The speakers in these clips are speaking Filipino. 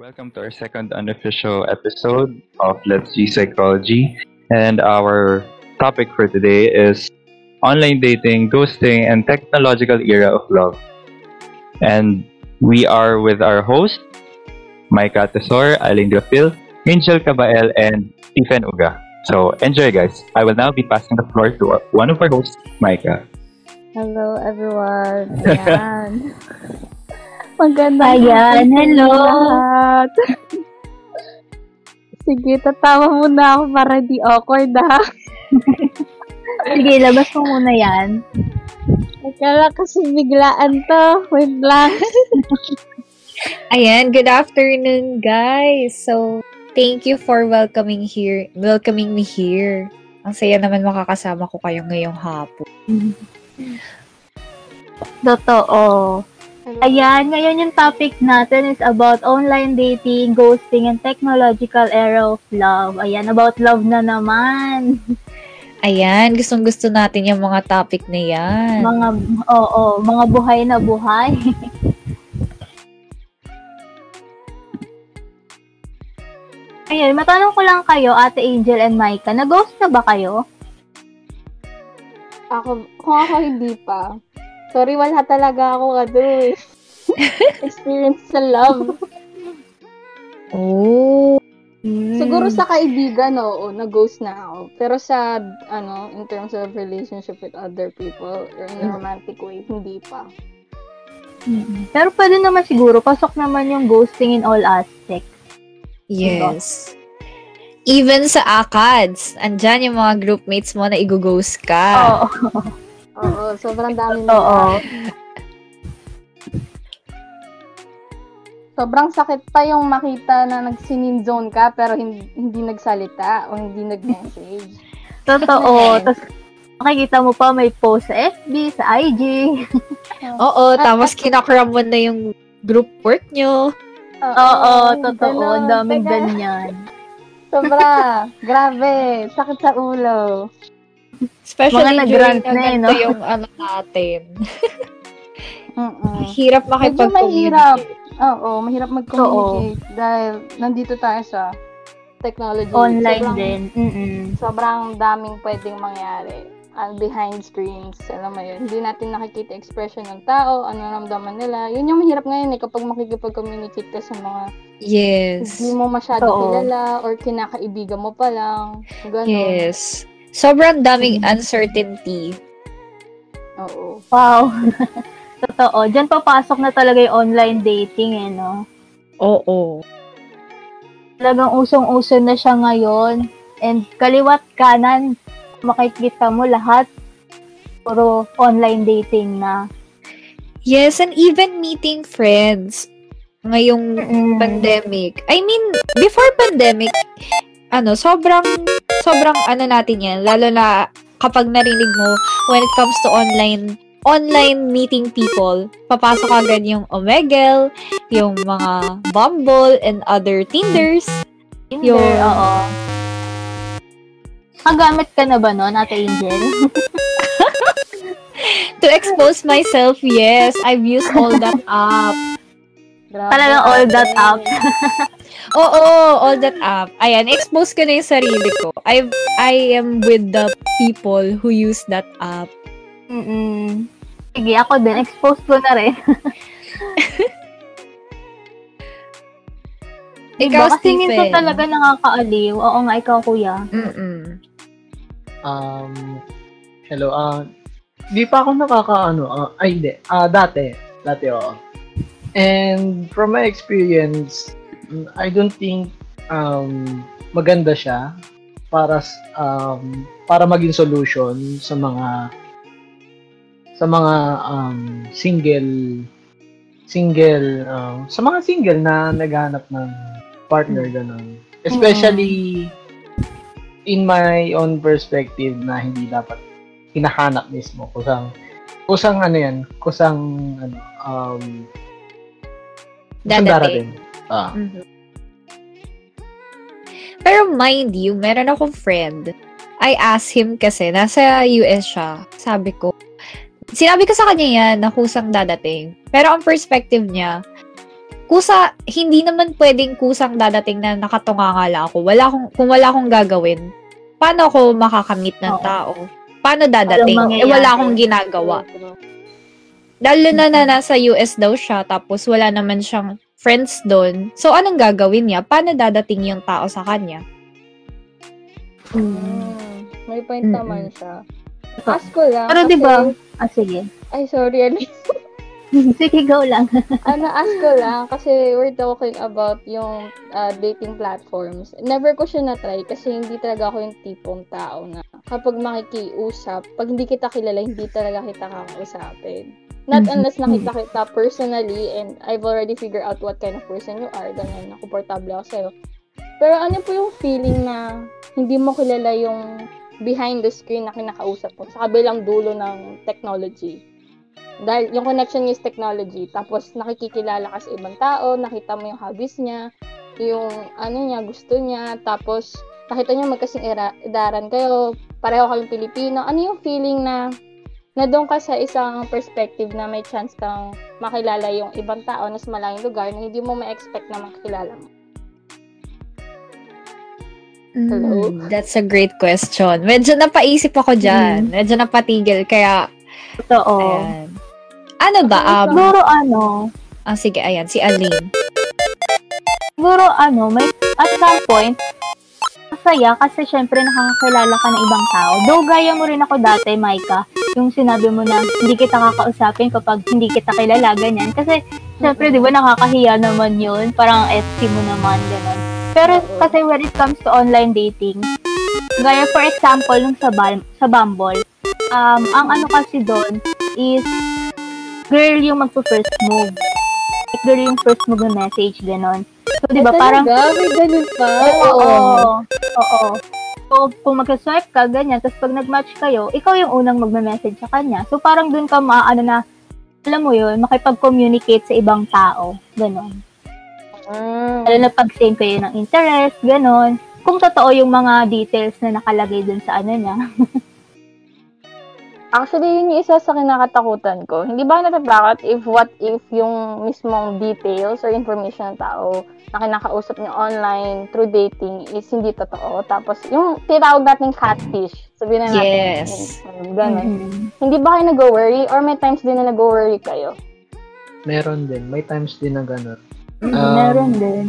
Welcome to our second unofficial episode of Let's G Psychology. And our topic for today is online dating, ghosting, and technological era of love. And we are with our host, Micah Tesor, Aling Grafil, Angel Cabael, and Stephen Uga. So enjoy, guys. I will now be passing the floor to one of our hosts, Micah. Hello, everyone. Ayan. Maganda. Ayan, hello. Lahat. Sige, tatawa muna ako para di awkward ha. Sige, labas mo muna yan. Akala kasi biglaan to. Wait lang. Ayan, good afternoon, guys. So, thank you for welcoming here, welcoming me here. Ang saya naman makakasama ko kayo ngayong hapon. Totoo. Ayan, ngayon yung topic natin is about online dating, ghosting, and technological era of love. Ayan, about love na naman. Ayan, gustong-gusto natin yung mga topic na yan. Mga, oo, mga buhay na buhay. Ayun, matanong ko lang kayo, Ate Angel and Micah, nag-ghost na ba kayo? Ako, kung ako hindi pa. Sorry, wala talaga ako ano eh. Experience sa love. Oh. Siguro sa kaibigan, oo, nag-ghost na ako. Pero sa, ano, in terms of relationship with other people, or in a romantic way, hindi pa. Mm. Pero pwede naman siguro, pasok naman yung ghosting in all aspects. Yes. Even sa ACADS, andyan yung mga groupmates mo na i-ghost ka. Oo. Oo, sobrang dami Oo. Sobrang sakit pa yung makita na nagsinin zone ka pero hindi, hindi nagsalita o hindi nag-message. Totoo. Tapos, makikita mo pa may post sa FB, sa IG. Oo, tapos kinakram mo na yung group work nyo. Oo, totoo. ganon. Ang daming ganyan. Sobra. Grabe. Sakit sa ulo. Especially Mga during nag-rant na eh, no? yung ano natin. Hirap Medyo mahirap. makipag-communicate. Oo, mahirap mag-communicate dahil nandito tayo sa technology. Online sobrang, din. Mm-mm. Sobrang daming pwedeng mangyari uh, behind screens. Alam mo yun. Hindi natin nakikita expression ng tao, ano ramdaman nila. Yun yung mahirap ngayon eh, kapag makikipag-communicate ka sa mga Yes. hindi mo masyado Oo. kilala or kinakaibigan mo pa lang. Ganun. Yes. Sobrang daming uncertainty. Oo. Wow. Totoo. Diyan papasok na talaga yung online dating eh, no? Oo. Talagang usong-uso na siya ngayon. And kaliwat kanan, makikita mo lahat. Puro online dating na. Yes, and even meeting friends ngayong Mm. pandemic. I mean, before pandemic, ano, sobrang, sobrang ano natin yan, lalo na kapag narinig mo, when it comes to online, online meeting people, papasok agad yung Omegle, yung mga Bumble, and other Tinders. Tinder, Yun. oo. Kagamit ka na ba nun, Ate Angel? To expose myself, yes, I've used all that app. Grabe. Talagang all that up. Oo, all that app. Ayan, expose ko na yung sarili ko. I I am with the people who use that app. Mm-mm. Sige, ako din. Expose ko na rin. Ikaw, Diba? Kasi Stephen. minsan talaga nakakaaliw. Oo nga, ikaw, kuya. Mm-mm. Um, hello, ah, di pa ako nakakaano, ah, ay hindi, ah, dati, dati oo. And from my experience, I don't think um, maganda siya para um, para maging solution sa mga sa mga um, single single um, sa mga single na naghahanap ng partner ganun. Especially in my own perspective na hindi dapat hinahanap mismo kusang kusang ano yan kusang ano um kusang Dadating. Ah Mhm. Pero mind you, meron akong friend. I asked him kasi, nasa US siya. Sabi ko, sinabi ko sa kanya yan na kusang dadating. Pero ang perspective niya, kusa, hindi naman pwedeng kusang dadating na nakatungangala ako. Wala akong, kung wala akong gagawin, paano ako makakamit ng Oo. tao? Paano dadating? Eh, wala akong ginagawa. Lalo na na nasa US daw siya, tapos wala naman siyang friends doon. So, anong gagawin niya? Paano dadating yung tao sa kanya? Mm. May point Mm-mm. naman siya. Ask ko lang. Pero kasi- di ba, ah sige. Ay, sorry. Ano, sige, go lang. ano, ask ko lang. Kasi we're talking about yung ah, dating platforms. Never ko siya na-try kasi hindi talaga ako yung tipong tao na kapag makikiusap, pag hindi kita kilala, hindi talaga kita kakausapin. Not Mhm. unless nakita kita personally and I've already figured out what kind of person you are, ganyan, na komportable ako sa'yo. Pero ano po yung feeling na hindi mo kilala yung behind the screen na kinakausap mo sa kabilang dulo ng technology? Dahil yung connection niya is technology, tapos nakikikilala ka sa ibang tao, nakita mo yung hobbies niya, yung ano niya, gusto niya, tapos nakita niyo magkasing era- edaran kayo, pareho kayong Pilipino. Ano yung feeling na na doon ka sa isang perspective na may chance kang makilala yung ibang tao na sa malayong lugar na hindi mo ma-expect na makilala mo? Hello? Mm, that's a great question. Medyo napaisip ako dyan. Medyo napatigil. Kaya, Totoo. ayan. Ano ba? Um, Siguro ano, ah, sige, ayan. Si Aline. siguro ano, may, at some point, masaya kasi syempre nakakakilala ka ng ibang tao. Though gaya mo rin ako dati, Maika, yung sinabi mo na hindi kita kakausapin kapag hindi kita kilala, ganyan. Kasi syempre, di ba nakakahiya naman yun? Parang SC mo naman, gano'n. Pero kasi when it comes to online dating, gaya for example, nung sa, Bal- sa Bumble, um, ang ano kasi doon is girl yung magpo-first move. Like, girl yung first move ng message, gano'n. So, di ba, parang? May ganun pa? Oo. Oo. So, kung mag-swipe ka, ganyan, tapos pag nag-match kayo, ikaw yung unang magme-message sa kanya. So, parang dun ka maaano na, alam mo yun, makipag-communicate sa ibang tao. Ganon. Mm. Lalo na pag same kayo ng interest, ganon. Kung totoo yung mga details na nakalagay dun sa ano niya. Actually, yun yung isa sa kinakatakutan ko. Hindi ba natatakot if what if yung mismong details or information ng tao na kinakausap niyo online through dating is hindi totoo. Tapos, yung tinawag natin catfish, sabihin na natin. Yes. Yung, ganun. Mhm. Hindi ba kayo nag-worry or may times din na nag-worry kayo? Meron din. May times din na gano'n. Mhm, Um, Meron din.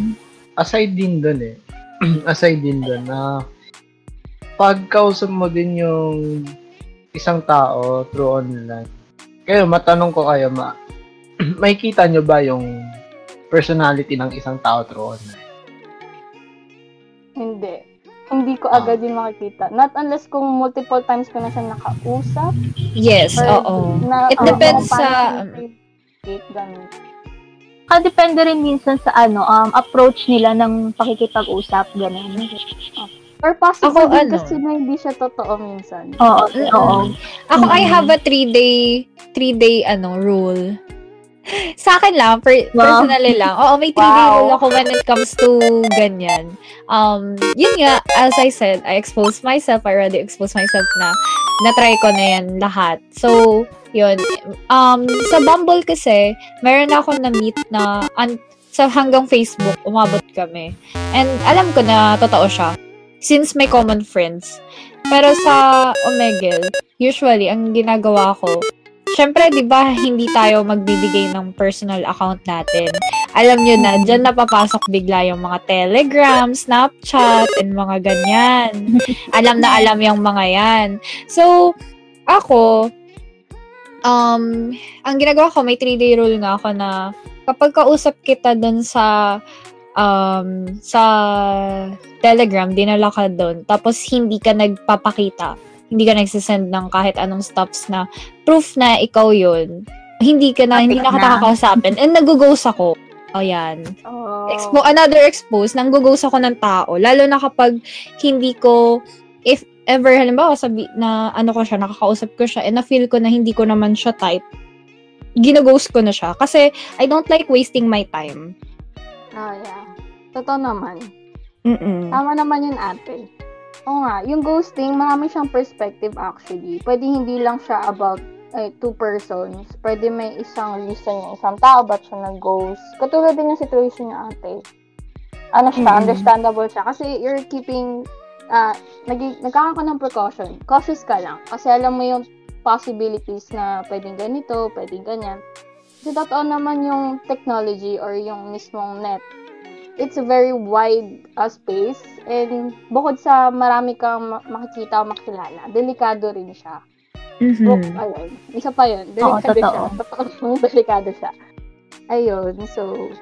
aside din dun eh. aside din dun na pagkausap mo din yung isang tao through online. Kayo, matanong ko kayo, ma makikita nyo ba yung personality ng isang tao through online? Hindi. Hindi ko Ah. agad din makikita. Not unless kung multiple times ko na siya nakausap. Yes, oo. Na, It oo, depends sa- communicate, ganun. Depende rin minsan sa ano, um, approach nila ng pakikipag-usap, ganon. Or possible Ako, din ano? kasi na hindi siya totoo minsan. Oo, Mm-mm. oo. Ako, I Mm. have a three-day, three-day, ano, rule. Sa akin lang, per- Wow. personally lang. Oo, may three-day Wow. rule ako when it comes to ganyan. Um, yun nga, as I said, I exposed myself, I already exposed myself na na-try ko na yan lahat. So, yun. Um, sa Bumble kasi, meron ako na-meet na an- sa hanggang Facebook, umabot kami. And alam ko na totoo siya. Since may common friends. Pero sa Omegle, usually, ang ginagawa ko, syempre, di ba, hindi tayo magbibigay ng personal account natin. Alam nyo na, dyan napapasok bigla yung mga Telegram, Snapchat, and mga ganyan. alam na alam yung mga yan. So, ako, um, ang ginagawa ko, may 3-day rule nga ako na kapag kausap kita dun sa um, sa Telegram, dinala ka doon, tapos hindi ka nagpapakita, hindi ka nagsisend ng kahit anong stops na proof na ikaw yun, hindi ka na, hindi na kita kakausapin, and nag-ghost ako. O yan. Oh. Expo, another expose, nang ghost ako ng tao. Lalo na kapag hindi ko, if ever, halimbawa, sabi na ano ko siya, nakakausap ko siya, and na-feel ko na hindi ko naman siya type, ginaghost ko na siya. Kasi, I don't like wasting my time. Ah, yeah. Totoo naman. Mm-mm. Tama naman yun, ate. Oo nga, yung ghosting, marami siyang perspective actually. Pwede hindi lang siya about ay, two persons, pwede may isang reason yung isang tao ba't siya nag-ghost. Katulad din yung situation niya ate. Ano siya, Mm. understandable siya. Kasi you're keeping, ah, nag nagkakaroon ka ng precaution. Cautious ka lang. Kasi alam mo yung possibilities na pwedeng ganito, pwedeng ganyan. Kasi totoo naman yung technology or yung mismong net. It's a very wide uh, space and bukod sa marami kang ma- makikita o makilala, delikado rin siya. Mhm. Oh, ayun. Isa pa yun. Delikado totoo. siya. Totoo, delikado siya. Ayun. So,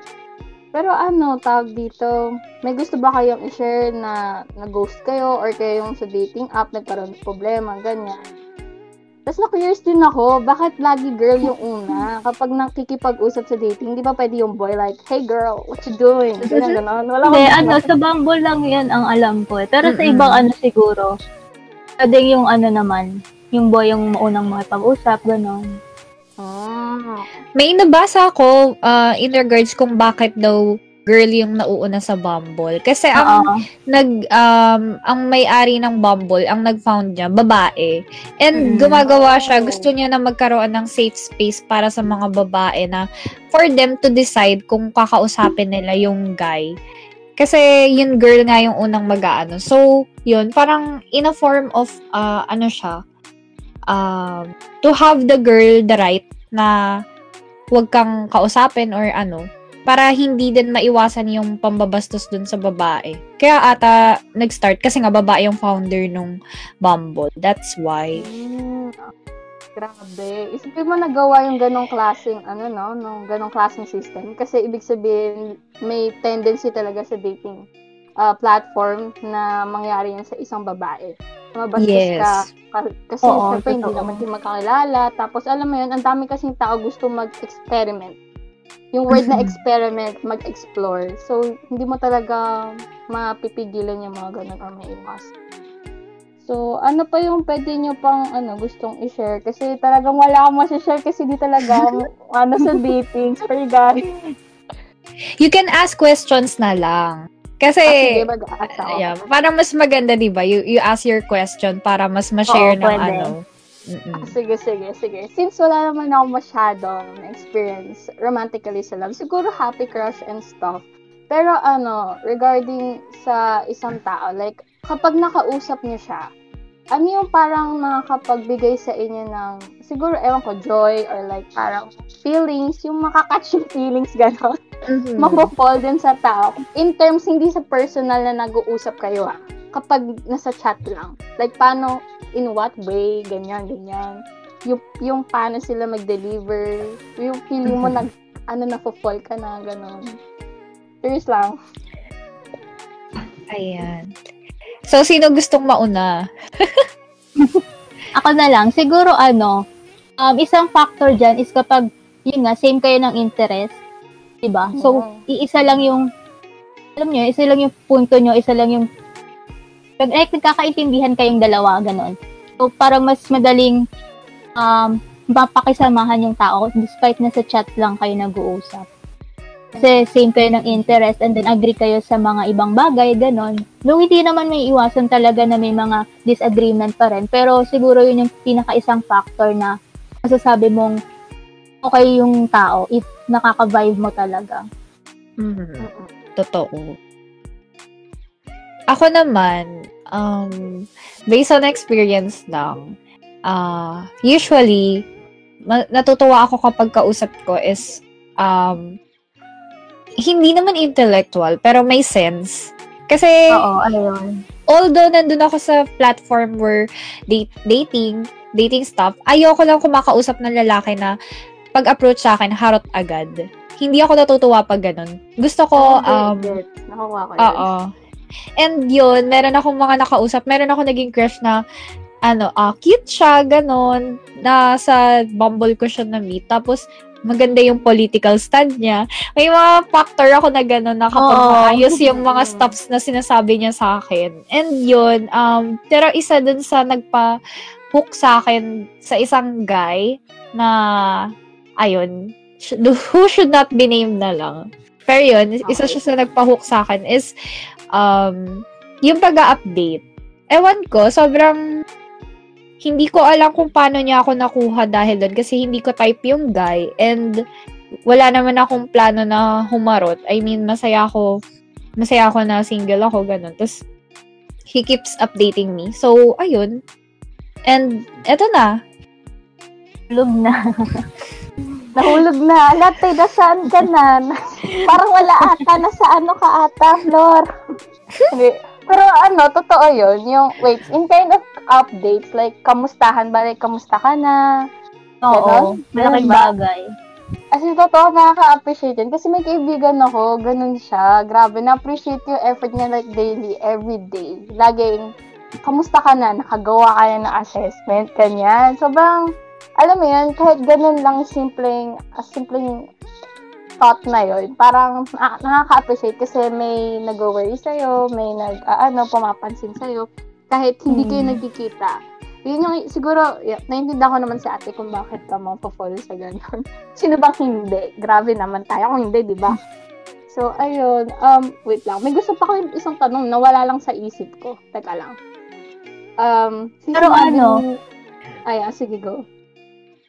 pero ano, tawag dito, may gusto ba kayong i-share na na-ghost kayo or kayo yung sa dating app nagkaroon ng problema, ganyan. Tapos na-curious din ako, bakit lagi girl yung una? Kapag nakikipag-usap sa dating, di ba pwede yung boy like, hey girl, what you doing? Ganun, ganun. Wala Hindi, akong- ano, sa Bumble lang yan ang alam ko. eh. Pero sa Mm-mm. ibang ano siguro, pwede yung ano naman, yung boy yung maunang makipag-usap, gano'n. Ah. May nabasa ako uh, in regards kung bakit daw girl yung nauuna sa Bumble. Kasi ang Oo. nag um ang may-ari ng Bumble, ang nag-found niya babae. And Mm. gumagawa siya, gusto niya na magkaroon ng safe space para sa mga babae na for them to decide kung kakausapin nila yung guy. Kasi yung girl nga yung unang mag-aano. So, yun, parang in a form of, uh, ano siya, um, to have the girl the right na wag kang kausapin or ano, para hindi din maiwasan yung pambabastos dun sa babae. Kaya ata nag-start kasi nga babae yung founder nung Bumble. That's why. Mm, grabe. Isipin mo nagawa yung ganong klaseng, ano no, nung ganong klaseng system. Kasi ibig sabihin, may tendency talaga sa dating uh, platform na mangyari yan sa isang babae. Mabastos Yes. ka. ka- Kasi Oo, syempre, hindi naman kayo magkakilala. Tapos alam mo yun, ang dami kasing tao gusto mag-experiment. Yung word na experiment, mag-explore. So, hindi mo talaga mapipigilan yung mga ganun or maiwas. So, ano pa yung pwede nyo pang ano, gustong i-share? Kasi talagang wala akong masishare kasi di talaga ano sa dating. Sorry guys. You can ask questions na lang. Kasi, Ah, sige, mag-aas ako. yeah, parang mas maganda, di ba? You, you ask your question para mas ma-share Oo, ng pwede. ano. Mm-mm. Sige, sige, sige. Since wala naman ako masyadong experience romantically sa love, siguro happy crush and stuff. Pero ano, regarding sa isang tao, like, kapag nakausap niyo siya, ano yung parang nakakapagbigay sa inyo ng, siguro, ewan ko, joy or like parang feelings, yung makakatch yung feelings, gano'n. Mhm. Mapofall din sa tao. In terms, hindi sa personal na nag-uusap kayo ah. Kapag nasa chat lang. Like, paano, in what way, ganyan, ganyan. Yung, yung paano sila mag-deliver. Yung feeling mo, nag, ano, na-fall ka na, gano'n. Serious lang. Ayan. So, sino gustong mauna? Ako na lang, siguro ano, um, isang factor dyan is kapag, yun nga, same kayo ng interest, diba? So, Oo. iisa lang yung, alam nyo, isa lang yung punto nyo, isa lang yung, like, nagkakaintindihan kayong dalawa, ganon. So, parang mas madaling, um, mapakisamahan yung tao despite na sa chat lang kayo nag-uusap. Kasi same kayo ng interest and then agree kayo sa mga ibang bagay, ganon. Though hindi naman may iwasan talaga na may mga disagreement pa rin. Pero siguro yun yung pinaka-isang factor na masasabi mong okay yung tao if nakaka-vibe mo talaga. Mhm. Mm-mm. Totoo. Ako naman, um, based on experience lang, uh, usually, ma- natutuwa ako kapag kausap ko is, um, hindi naman intellectual, pero may sense. Kasi, Oo, ayun. although nandun ako sa platform where date, dating, dating stuff, ayoko lang kumakausap ng lalaki na pag-approach sa akin, harot agad. Hindi ako natutuwa pag ganun. Gusto ko, Ah, um. Nakuha ko yun. Oo. And yun, meron akong mga nakausap, meron ako naging crush na, ano, ah, cute siya, ganon, na sa Bumble ko siya na-meet. Tapos, maganda yung political stand niya. May mga factor ako na gano'n na kapag Oo. maayos yung mga stops na sinasabi niya sa akin. And yun, um, pero isa dun sa nagpa-hook sa akin sa isang guy na, ayun, who should not be named na lang. Pero yun, isa siya sa nagpa-hook sa akin is, um, yung pag update Ewan ko, sobrang hindi ko alam kung paano niya ako nakuha dahil doon kasi hindi ko type yung guy and wala naman akong plano na humarot. I mean, masaya ako masaya ako na single ako, ganun. Tapos, he keeps updating me. So, ayun. And, eto na. Hulog na. Nahulog na. Latte, nasaan ka na? Parang wala ata. Nasa ano ka ata, Flor? Hindi. Pero ano, totoo yun. Yung, wait, in kind of updates, like, kamustahan ba? Like, kamusta ka na? Oo. Malaking Ganun ba? bagay. As in, totoo, nakaka-appreciate yun. Kasi may kaibigan ako, ganun siya. Grabe, na-appreciate yung effort niya like daily, every day. Laging, kamusta ka na? Nakagawa ka na ng assessment, kanyan. Sobrang, alam mo yun, kahit ganun lang simpleng, uh, simpleng thought na yun, parang na- nakaka-appreciate kasi may nag-worry sa'yo, may nag, ah, ano, pumapansin sa'yo, kahit hindi kayo Hmm. nagkikita. Yun yung, siguro, yeah, naiintindihan ko naman si ate kung bakit ka fall sa ganun. Sino bang hindi? Grabe naman tayo kung hindi, di ba? So, ayun. Um, wait lang. May gusto pa ko yung isang tanong na wala lang sa isip ko. Teka lang. Um, Pero ano? ni- Ay, ah, sige, go.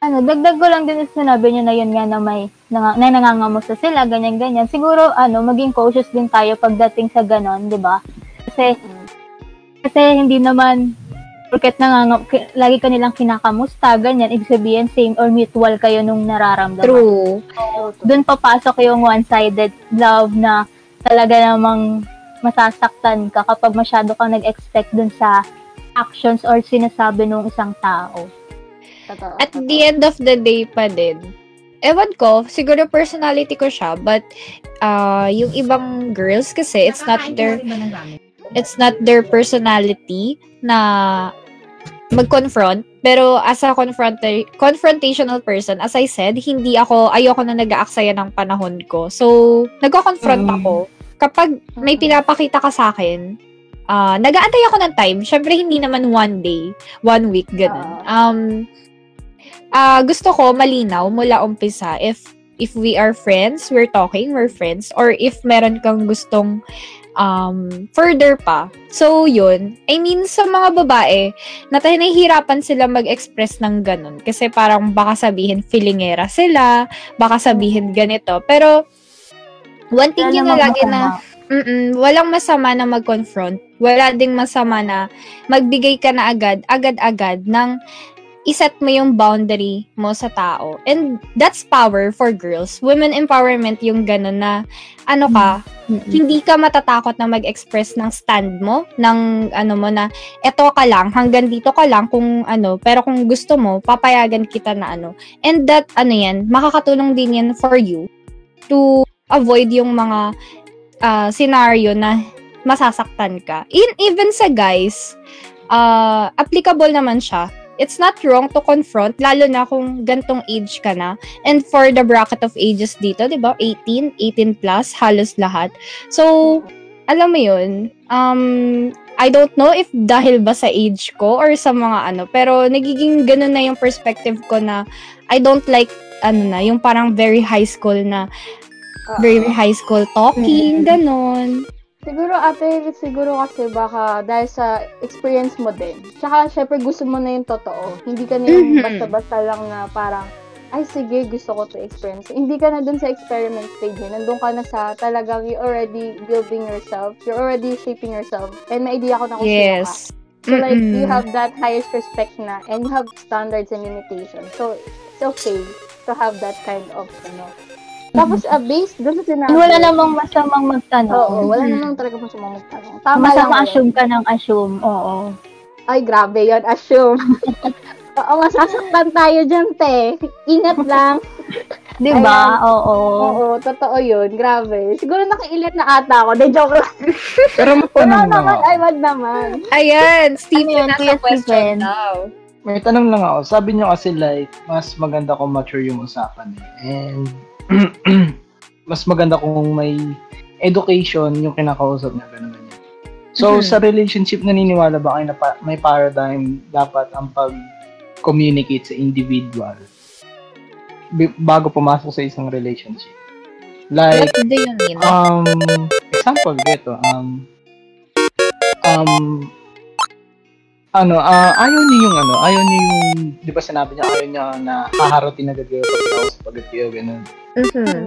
Ano, dagdag ko lang din sa sinabi niyo na yun nga na may nang, na nangangamusta sila, ganyan-ganyan. Siguro, ano, maging cautious din tayo pagdating sa ganon, di ba? Kasi, Mm. kasi hindi naman, porket nangangam, lagi ka nilang kinakamusta, ganyan, ibig sabihin, same or mutual kayo nung nararamdaman. True. Doon papasok yung one-sided love na talaga namang masasaktan ka kapag masyado kang nag-expect dun sa actions or sinasabi ng isang tao. Totoo. At the end of the day pa din, ewan ko, siguro personality ko siya, but uh, yung ibang girls kasi, it's not their, it's not their personality na mag-confront. Pero as a confronta- confrontational person, as I said, hindi ako, ayoko na nag-aaksaya ng panahon ko. So, nagko-confront Mm. ako. Kapag may pinapakita ka sa akin, ah nag-aantay ako ng time. Syempre, hindi naman one day, one week, ganun. Um, ah gusto ko malinaw mula umpisa if if we are friends, we're talking, we're friends, or if meron kang gustong um, further pa. So, yun. I mean, sa mga babae, na tayo nahihirapan sila mag-express ng ganun. Kasi parang baka sabihin feelingera sila, baka sabihin ganito. Pero, one thing yun na lagi na, Mm-mm, walang masama na mag-confront. Wala ding masama na magbigay ka na agad, agad-agad ng iset mo yung boundary mo sa tao. And that's power for girls. Women empowerment yung gano'n na, ano ka, Mm-mm. hindi ka matatakot na mag-express ng stand mo, ng ano mo na, eto ka lang, hanggang dito ka lang kung ano, pero kung gusto mo, papayagan kita na ano. And that, ano yan, makakatulong din yan for you to avoid yung mga ah, scenario na masasaktan ka. In, even sa guys, uh, applicable naman siya. It's not wrong to confront, lalo na kung gantong age ka na. And for the bracket of ages dito, di ba? 18, 18 plus, halos lahat. So, alam mo yun, um, I don't know if dahil ba sa age ko or sa mga ano, pero nagiging ganun na yung perspective ko na I don't like, ano na, yung parang very high school na very high school talking, ganon. Siguro ate, siguro kasi baka dahil sa experience mo din. Tsaka syempre gusto mo na yung totoo. Hindi ka na yung Mhm. basta-basta lang na parang, ay sige, gusto ko to experience. Hindi ka na dun sa experiment stage. Eh. Nandun ka na sa talagang you already building yourself. You're already shaping yourself. And may idea ko na kung sino ka. Yes. So like, you Mm-mm. have that highest respect na and you have standards and limitations. So, it's okay to have that kind of, ano. Tapos, uh, based dun sa sinabi. Wala namang masamang magtanong. Oo, wala namang talaga masamang magtanong. Tama Basta lang yun. ma-assume ka ng assume. Oo. Ay, grabe yon assume. Oo, masasaktan tayo dyan, te. Ingat lang. Di ba? Ayan. Oo. Oo, totoo yun. Grabe. Siguro nakailit na ata ako. De, joke lang. Pero may Wala tanong lang naman. ako. Ay, wag naman. Ayan, Stephen, Ano yun, nasa Kuya question Stephen? daw. May tanong lang ako. Sabi niyo kasi like, mas maganda kung mature yung usapan. eh. And mas maganda kung may education yung kinakausap niya. Ganun ganyan. So, Mhm. sa relationship, naniniwala ba kayo na pa- may paradigm dapat ang pag-communicate sa individual bi- bago pumasok sa isang relationship? Like? Um, example dito, um, um, ano, ah, ayaw niyo yung ano, ayaw niyo yung, di ba sinabi niya, ayaw niya na haharutin agad kayo pag kausap agad kayo, ganun. Mhm.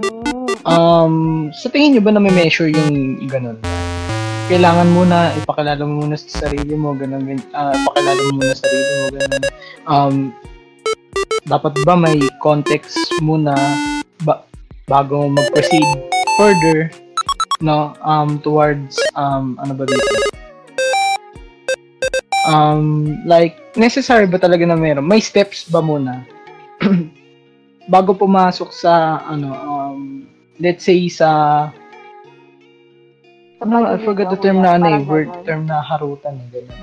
Um, sa tingin niyo ba na may measure yung ganun? Kailangan muna, ipakilala mo muna sa sarili mo, ganun, ah, ipakilala mo muna sa sarili mo, ganun. Um, dapat ba may context muna ba, bago mag-proceed further, no, um, towards, um, ano ba dito? Um, like, necessary ba talaga na meron? May steps ba muna? bago pumasok sa, ano, um, let's say sa ano, I forgot the term na ano eh, word term na harutan eh, ganun.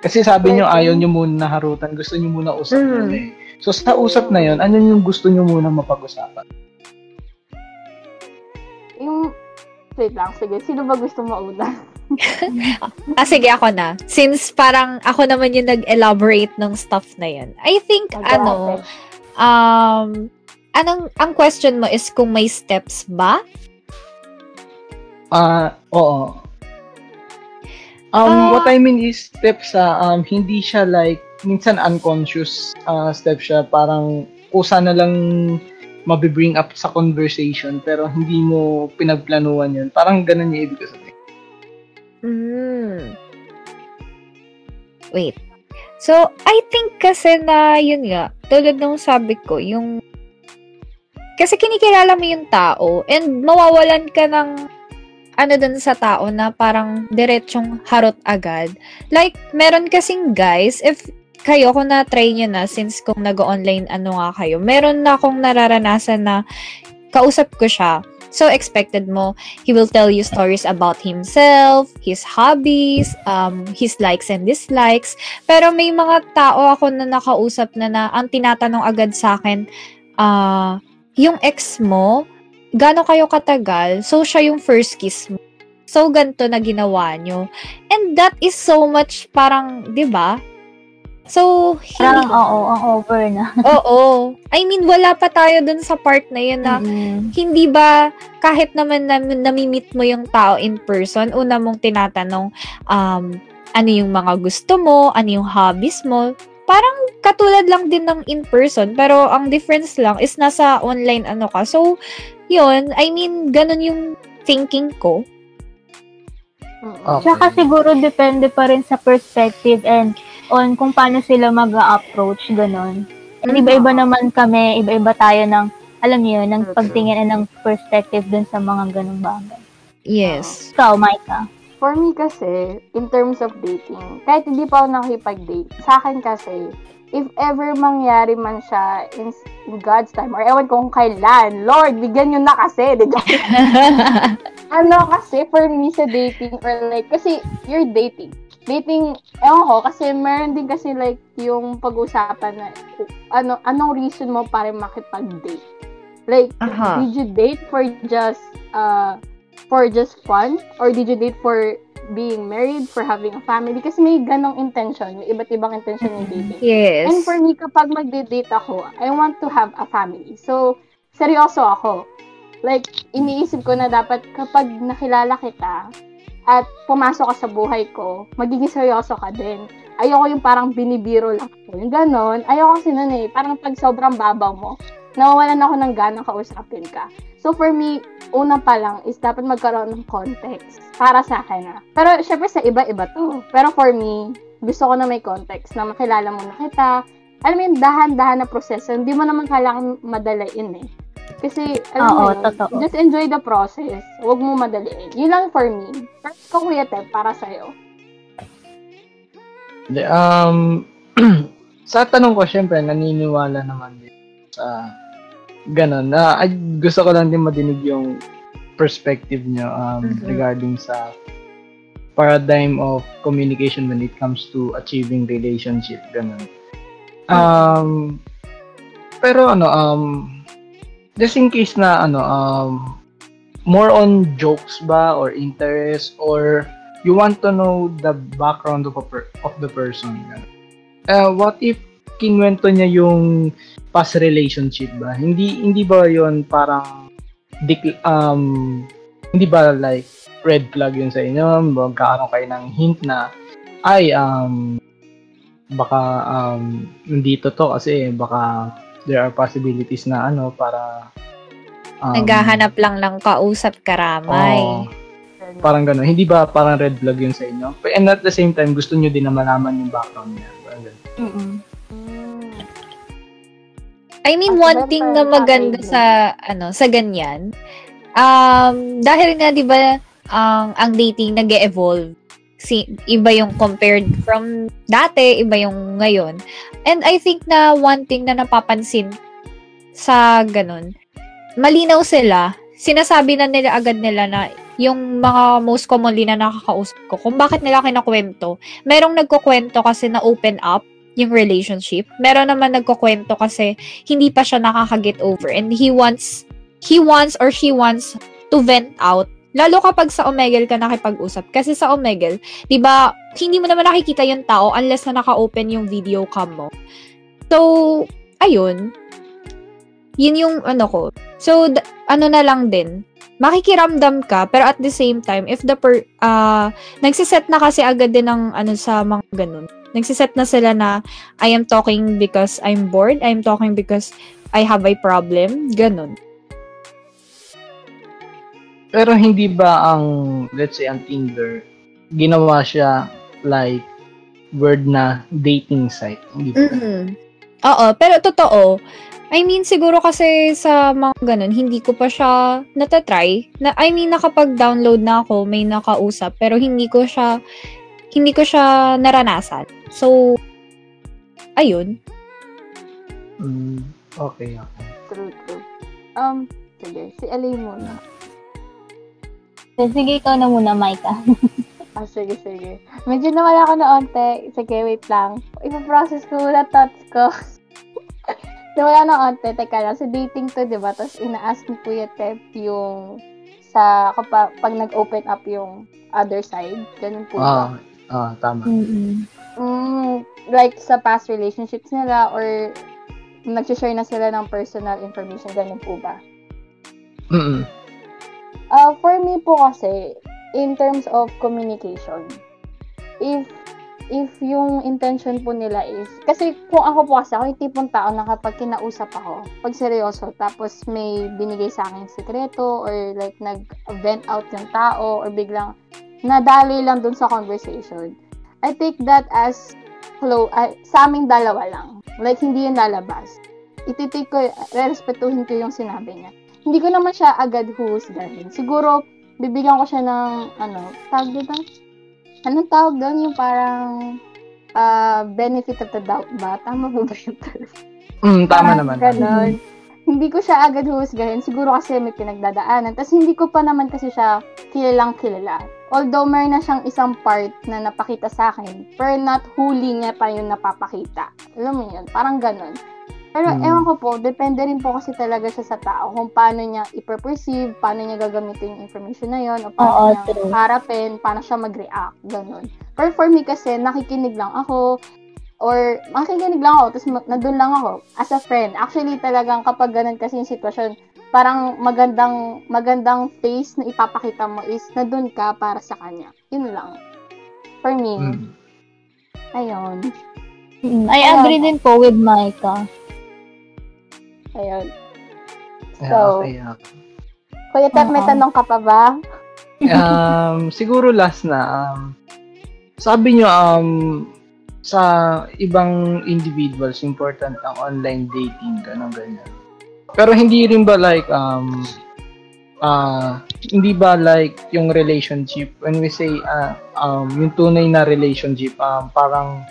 Kasi sabi nyo, ayaw nyo muna na harutan, gusto nyo muna usap Mm. eh. So sa usap na yon ano yung gusto nyo muna mapag-usapan? Yung, wait lang, sige, sino ba gusto mauna? Ah, sige, ako na. Since parang ako naman yung nag-elaborate ng stuff na yun. I think, ano, um, anong, ang question mo is kung may steps ba? Ah, oo. Um, Ah. what I mean is step sa um, hindi siya like minsan unconscious uh, step siya parang kusa na lang mabibring up sa conversation pero hindi mo pinagplanuhan yun. Parang ganun yung ibig sabihin. Hmm. Wait. So, I think kasi na, yun nga, tulad ng sabi ko, yung, kasi kinikilala mo yung tao, and mawawalan ka ng, ano dun sa tao na parang diretsong harot agad. Like, meron kasing guys, if kayo, kung na-try nyo na, since kung nag-online ano nga kayo, meron na akong nararanasan na kausap ko siya. So, expected mo, he will tell you stories about himself, his hobbies, um, his likes and dislikes. Pero may mga tao ako na nakausap na na ang tinatanong agad sa akin, ah, yung ex mo, gaano kayo katagal? So, siya yung first kiss mo. So, ganito na ginawa nyo. And that is so much parang, di ba? So, Parang, hindi- oo, ang over na. Oo. I mean, wala pa tayo dun sa part na yun na Mm. hindi ba kahit naman na, namimit mo yung tao in person, una mong tinatanong um, ano yung mga gusto mo, ano yung hobbies mo, parang katulad lang din ng in person, pero ang difference lang is nasa online ano ka. So, yun, I mean, ganun yung thinking ko. Okay. Tsaka siguro depende pa rin sa perspective and on kung paano sila mag-approach, ganon. And iba-iba naman kami, iba-iba tayo ng, alam niyo, ng pagtingin and ng perspective dun sa mga ganong bagay. Yes. Ikaw, Micah. For me kasi, in terms of dating, kahit hindi pa ako nakikipag-date, sa akin kasi, if ever mangyari man siya in, in God's time, or ewan kung kailan, Lord, bigyan nyo na kasi, di ba? ano kasi, for me sa dating, or like, kasi you're dating. Dating, ewan ko, kasi meron din kasi like, yung pag-usapan na, ano, anong reason mo para makipag-date? Like, Aha. did you date for just, uh, for just fun? Or did you date for being married, for having a family? Kasi may ganong intention, may iba't ibang intention yung dating. yes. And for me, kapag magde-date ako, I want to have a family. So, seryoso ako. Like, iniisip ko na dapat kapag nakilala kita at pumasok ka sa buhay ko, magiging seryoso ka din. Ayoko yung parang binibiro lang ako. Yung ganon. Ayoko kasi nun eh. Parang pag sobrang babaw mo, nawawalan ako ng ganang kausapin ka. So for me, una pa lang is dapat magkaroon ng context para sa akin ah. Pero syempre sa iba-iba to. Pero for me, gusto ko na may context na makilala mo na kita. Alam mo yung dahan-dahan na proseso, hindi mo naman kailangan madalain eh. Kasi, alam mo Oo, yun, totoo. just enjoy the process. Huwag mo madaliin. Yun lang for me. Pero ikaw, Kuya Tep, para sa'yo. Hindi, Um, sa tanong ko, syempre, naniniwala naman din sa ganun. Na, ay, gusto ko lang din madinig yung perspective nyo um, Mhm. regarding sa paradigm of communication when it comes to achieving relationship. Ganun. Um, pero ano, um, just in case na ano, um, more on jokes ba or interest or you want to know the background of a per- of the person. Uh, what if kinwento niya yung past relationship ba? Hindi hindi ba 'yon parang dik- um hindi ba like red flag yun sa inyo? Magkakaroon kayo ng hint na ay um baka um, nandito to kasi baka there are possibilities na ano para um, Naghahanap lang ng kausap karamay. oo, parang gano'n. Hindi ba parang red flag yun sa inyo? And at the same time, gusto nyo din na malaman yung background niya. Parang. Mm-mm. Mm. I mean, one thing na maganda sa, ano, sa ganyan, um, dahil nga, di ba, ang, ang dating nag evolve Si, iba yung compared from dati, iba yung ngayon. And I think na one thing na napapansin sa ganun, malinaw sila, sinasabi na nila agad nila na yung mga most commonly na nakakausap ko, kung bakit nila kinakwento, merong nagkukwento kasi na open up yung relationship. Meron naman nagkukwento kasi hindi pa siya nakaka-get over and he wants he wants or she wants to vent out lalo kapag sa Omegle ka nakipag-usap. Kasi sa Omegle 'di ba hindi mo naman nakikita yung tao unless na naka-open yung video cam mo. So ayun. Yun yung ano ko. So d- ano na lang din. Makikiramdam ka pero at the same time if the per ah nagsiset na kasi agad din ng ano sa mga ganun. Nagsiset na sila na I am talking because I'm bored. I am talking because I have a problem. Ganun Pero hindi ba ang, let's say, ang Tinder, ginawa siya like word na dating site? Hindi ba? Mhm. Oo, pero totoo. I mean, siguro kasi sa mga ganun, hindi ko pa siya natatry. Na, I mean, nakapag-download na ako, may nakausap, pero hindi ko siya, hindi ko siya naranasan. So, ayun. Mm, okay, okay. True, true. Um, sige, si Alay muna. So, sige, ikaw na muna, Micah. Ah, sige, sige. Medyo nawala ako na onte. Sige, wait lang. Ipaprocess ko muna thoughts ko. nawala na onte. Teka lang, sa dating to, di ba? Tapos ina-ask ni Kuya Tep yung sa kapag pag nag-open up yung other side. Ganun po Ah, ba? ah, tama. Mm-mm. Mm, like sa past relationships nila or nag-share na sila ng personal information. Ganun po ba? Mm-mm. Uh, for me po kasi, in terms of communication, if if yung intention po nila is, kasi kung ako po kasi, ako yung tipong tao na kapag kinausap ako, pag seryoso, tapos may binigay sa akin sikreto, or like nag-vent out yung tao, or biglang nadali lang dun sa conversation, I take that as flow, ay, sa aming dalawa lang. Like, hindi yun lalabas. Ititake ko, respetuhin ko yung sinabi niya hindi ko naman siya agad huhusgahin. Siguro, bibigyan ko siya ng, ano, tawag dito? Anong tawag doon? Yung parang, ah, benefit of the doubt ba? Tama ba ba yung term? Mm, tama Parang naman. Ganon. Hindi ko siya agad huhusgahin. Siguro kasi may pinagdadaanan. Tapos hindi ko pa naman kasi siya kilalang kilala. Although meron na siyang isang part na napakita sa akin, pero not huli niya pa yung napapakita. Alam mo yun? Parang ganon. Pero Hmm. ewan ko po, depende rin po kasi talaga siya sa tao kung paano niya i-perceive, paano niya gagamitin yung information na yon o Oo, paano niya true. harapin, paano siya mag-react, ganun. Pero for me kasi, nakikinig lang ako, or makikinig lang ako, tapos nandun lang ako, as a friend. Actually, talagang kapag ganun kasi yung sitwasyon, parang magandang, magandang face na ipapakita mo is nandun ka para sa kanya. Yun lang. For me, Mm. ayun. Mm, I agree din po with Micah. Ayun. Yeah, So, okay, okay. Kuya Ted, may Oo. tanong ka pa ba? um, siguro last na, um, sabi nyo, um, sa ibang individuals, important ang online dating, ganun, ganyan. Pero hindi rin ba like, um, ah, hindi ba like yung relationship, when we say, ah, um, yung tunay na relationship, um, parang,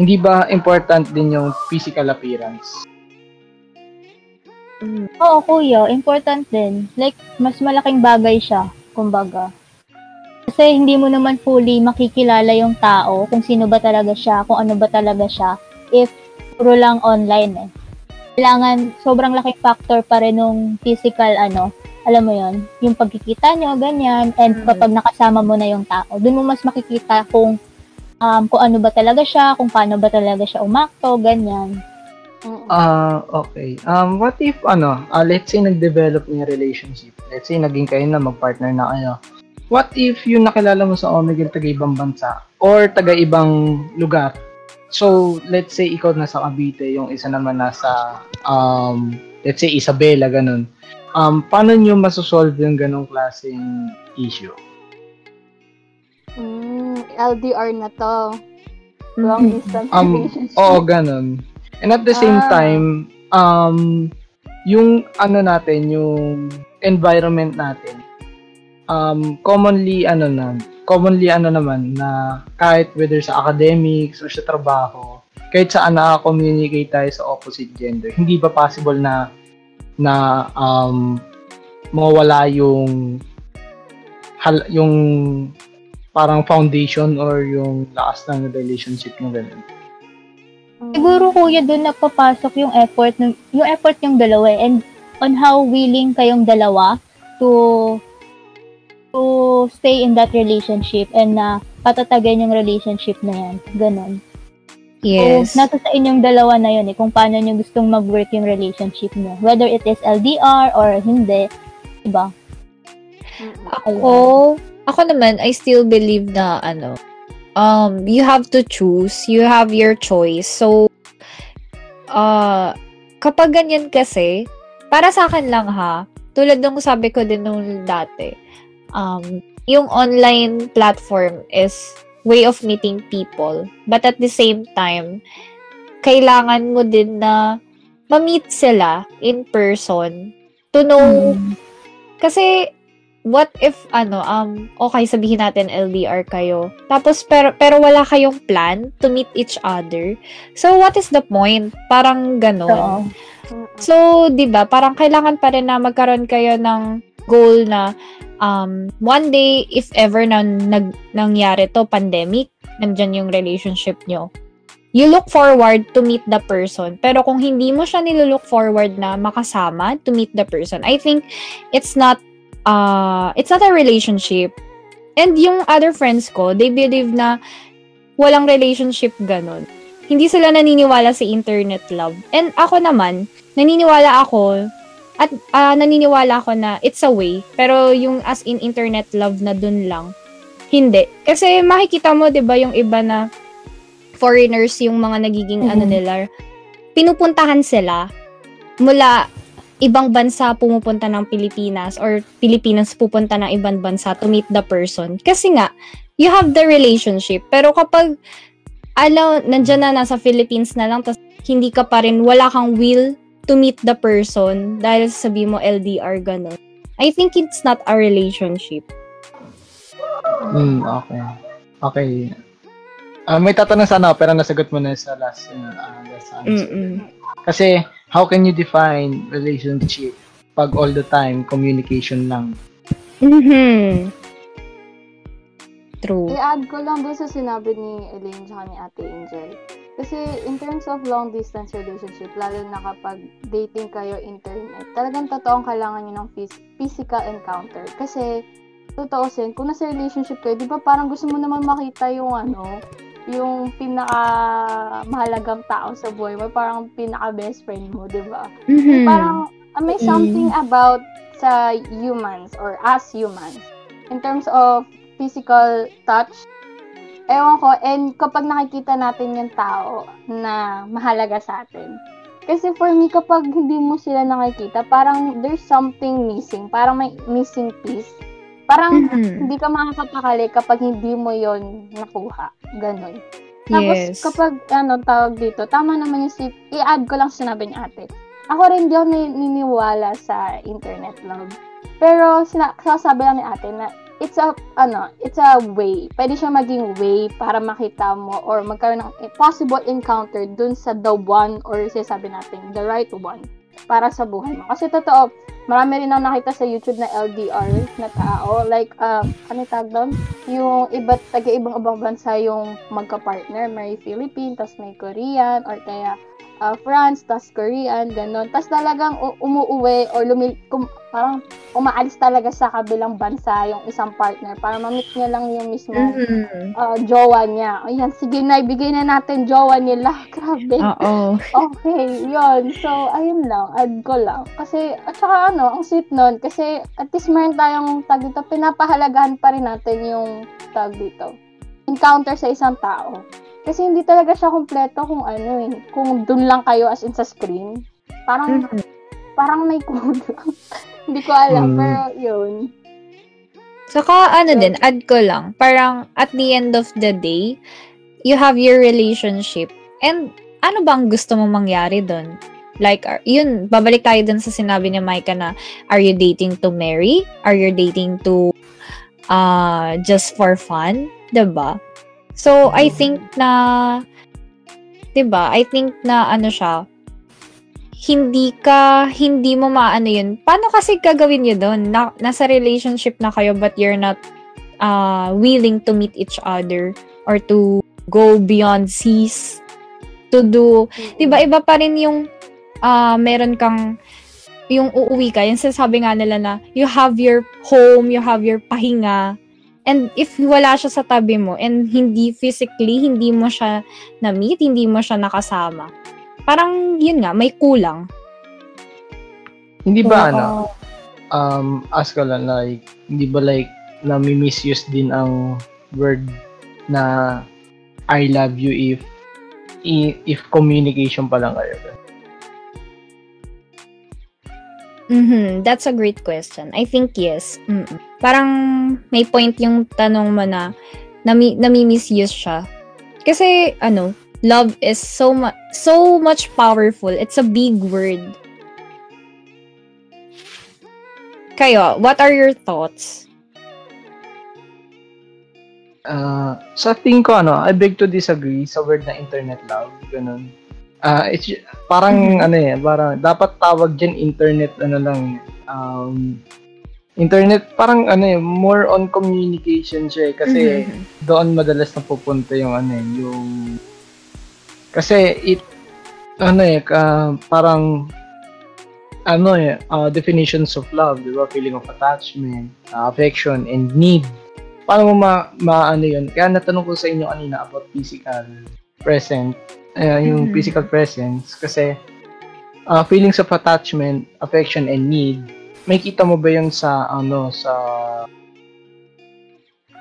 hindi ba important din yung physical appearance? Oo, kuya, important din. Like, mas malaking bagay siya, kumbaga. Kasi hindi mo naman fully makikilala yung tao, kung sino ba talaga siya, kung ano ba talaga siya, if puro lang online eh. Kailangan, sobrang laking factor pa rin nung physical, ano, alam mo yon yung pagkikita nyo, ganyan, and Mm. kapag nakasama mo na yung tao, dun mo mas makikita kung um, kung ano ba talaga siya, kung paano ba talaga siya umakto, ganyan. Mm-mm. Ah, okay. Um, what if, ano, ah, let's say nag-develop na yung relationship. Let's say naging kayo na, mag-partner na kayo. What if yung nakilala mo sa Omegle taga ibang bansa or taga ibang lugar? so, let's say ikaw nasa Cavite, yung isa naman nasa, um, let's say Isabela, ganun. Um, paano nyo masosolve yung ganong klaseng issue? Mm, LDR na to. Long distance Um, relationship. Oo, ganun. And at the same Ah. time, um, yung ano natin, yung environment natin, um, commonly, ano na, commonly ano naman, na kahit whether sa academics or sa trabaho, kahit saan na-communicate tayo sa opposite gender, hindi ba possible na na um, mawala yung hal, yung parang foundation or yung lakas ng relationship ng ganun. Siguro kuya doon napapasok yung effort ng yung effort yung dalawa eh, and on how willing kayong dalawa to to stay in that relationship and na patatagin yung relationship na yan. Ganon. Yes. So, nasa sa inyong dalawa na yun eh, kung paano nyo gustong mag-work yung relationship nyo. Whether it is LDR or hindi. Diba? Mm-mm. Ako, ako naman, I still believe na, ano, um, you have to choose. You have your choice. So, uh, kapag ganyan kasi, para sa akin lang ha, tulad ng sabi ko din nung dati, um, yung online platform is way of meeting people. But at the same time, kailangan mo din na ma-meet sila in person to know kasi what if ano um okay sabihin natin LDR kayo tapos pero pero wala kayong plan to meet each other so what is the point parang ganon Oo. Mm-mm. So, 'di ba, parang kailangan pa rin na magkaroon kayo ng goal na um one day if ever na nag, nangyari to pandemic, nandyan yung relationship nyo. You look forward to meet the person. Pero kung hindi mo siya nilook forward na makasama to meet the person, I think it's not uh it's not a relationship. And yung other friends ko, they believe na walang relationship ganun hindi sila naniniwala sa internet love. And ako naman, naniniwala ako at ah, naniniwala ako na it's a way. Pero yung as in internet love na dun lang, hindi. Kasi makikita mo, 'di ba, yung iba na foreigners yung mga nagiging Mhm. ano nila, pinupuntahan sila mula ibang bansa pumupunta ng Pilipinas or Pilipinas pupunta ng ibang bansa to meet the person. Kasi nga, you have the relationship. Pero kapag alam, nandyan na nasa Philippines na lang, tapos hindi ka pa rin, wala kang will to meet the person dahil sabi mo LDR, ganun. I think it's not a relationship. Mm, okay. Okay. Ah, may tatanong sana pero nasagot mo na sa last, uh, last answer. Mm-mm. Kasi, how can you define relationship pag all the time communication lang? Mhm. True. I-add ko lang doon sa sinabi ni Elaine tsaka ni Ate Angel. Kasi in terms of long distance relationship, lalo na kapag dating kayo internet, talagang totoong kailangan nyo ng phys- physical encounter. Kasi, totoo sin, kung nasa relationship kayo, di ba parang gusto mo naman makita yung ano, yung pinaka mahalagang tao sa buhay mo, parang pinaka best friend mo, di ba? Mhm. Parang uh, may something about sa humans or as humans in terms of physical touch. Ewan ko, and kapag nakikita natin yung tao na mahalaga sa atin. Kasi for me, kapag hindi mo sila nakikita, parang there's something missing. Parang may missing piece. Parang Mhm. hindi ka makakapakali kapag hindi mo yon nakuha. Ganon. Tapos, Yes. kapag, ano, tawag dito, tama naman yung si, i-add ko lang sinabi ni ate. Ako rin di ako naniniwala sa internet love. Pero, sina- sasabi lang ni ate na, it's a, ano, it's a way. Pwede siya maging way para makita mo or magkaroon ng possible encounter dun sa the one or sasabi natin, the right one para sa buhay mo. Kasi totoo, marami rin ako nakita sa YouTube na LDR na tao. Like, uh, ano tawag doon? Yung iba't taga ibang ibang bansa yung magka-partner. May Philippine, tas may Korean, or kaya uh, France, tas Korean, ganun. Tas talagang umuuwi or lumil, kum, parang umaalis talaga sa kabilang bansa yung isang partner para ma-meet niya lang yung mismo Mhm. uh, jowa niya. Ayan, sige na, ibigay na natin jowa nila. Grabe. Oo. Okay, yun. So, ayun lang. Add ko lang. Kasi, at saka ano, ang sweet nun. Kasi, at least meron tayong tag dito. Pinapahalagahan pa rin natin yung tag dito. Encounter sa isang tao. Kasi hindi talaga siya kumpleto kung ano eh. Kung dun lang kayo as in sa screen. Parang, Mhm. parang may kulang. hindi ko alam, Mm. pero yun. Saka ano din, add ko lang, parang at the end of the day, you have your relationship. And ano bang gusto mo mangyari doon? Like, are- yun, babalik tayo dun sa sinabi ni Micah na, are you dating to marry? Are you dating to uh, just for fun? 'Di ba? So, I think na, ba? I think na ano siya, hindi ka, hindi mo maano yun. Paano kasi gagawin nyo doon? Na, nasa relationship na kayo but you're not uh, willing to meet each other or to go beyond seas to do, di ba iba pa rin yung uh, meron kang yung uuwi ka, yung sinasabi nga nila na you have your home, you have your pahinga, and if wala siya sa tabi mo, and hindi physically, hindi mo siya na-meet, hindi mo siya nakasama, parang yun nga, may kulang. Hindi ba Oo. ano, um, ask ko lang, like, hindi ba like, nami-misuse din ang word na I love you if if communication pa lang kayo. Mhm, that's a great question. I think yes. Mm-mm. Parang may point yung tanong mo na nami nami-misuse siya. Kasi ano, love is so much so much powerful. It's a big word. Kayo, what are your thoughts? Uh, sa tingin ko, ano, I beg to disagree sa word na internet love. Ganun. Ah, it's, parang, ano eh, parang, dapat tawag dyan internet, ano lang, um, internet, parang, ano eh, more on communication siya eh, kasi, Mhm. doon madalas na pupunta yung, ano eh, yung, kasi, it, ano eh, ka, parang, ano eh, uh, definitions of love, di ba? Feeling of attachment, uh, affection, and need paano mo ma, ma ano yun? Kaya natanong ko sa inyo kanina about physical present, uh, yung Mhm. physical presence kasi uh, feelings of attachment, affection and need, may kita mo ba yun sa ano sa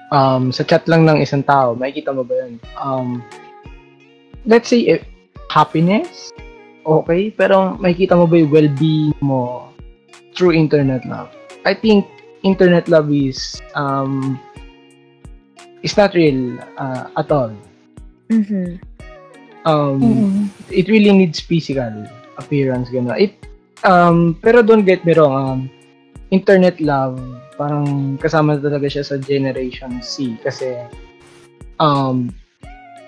um sa chat lang ng isang tao, may kita mo ba yun? Um let's say eh, happiness, okay, pero may kita mo ba yung well-being mo through internet love? I think internet love is um is not real uh, at all. Mhm. Um, Mm-mm. it really needs physical appearance gano'n. It um pero don't get me wrong, um internet love parang kasama talaga siya sa generation C kasi um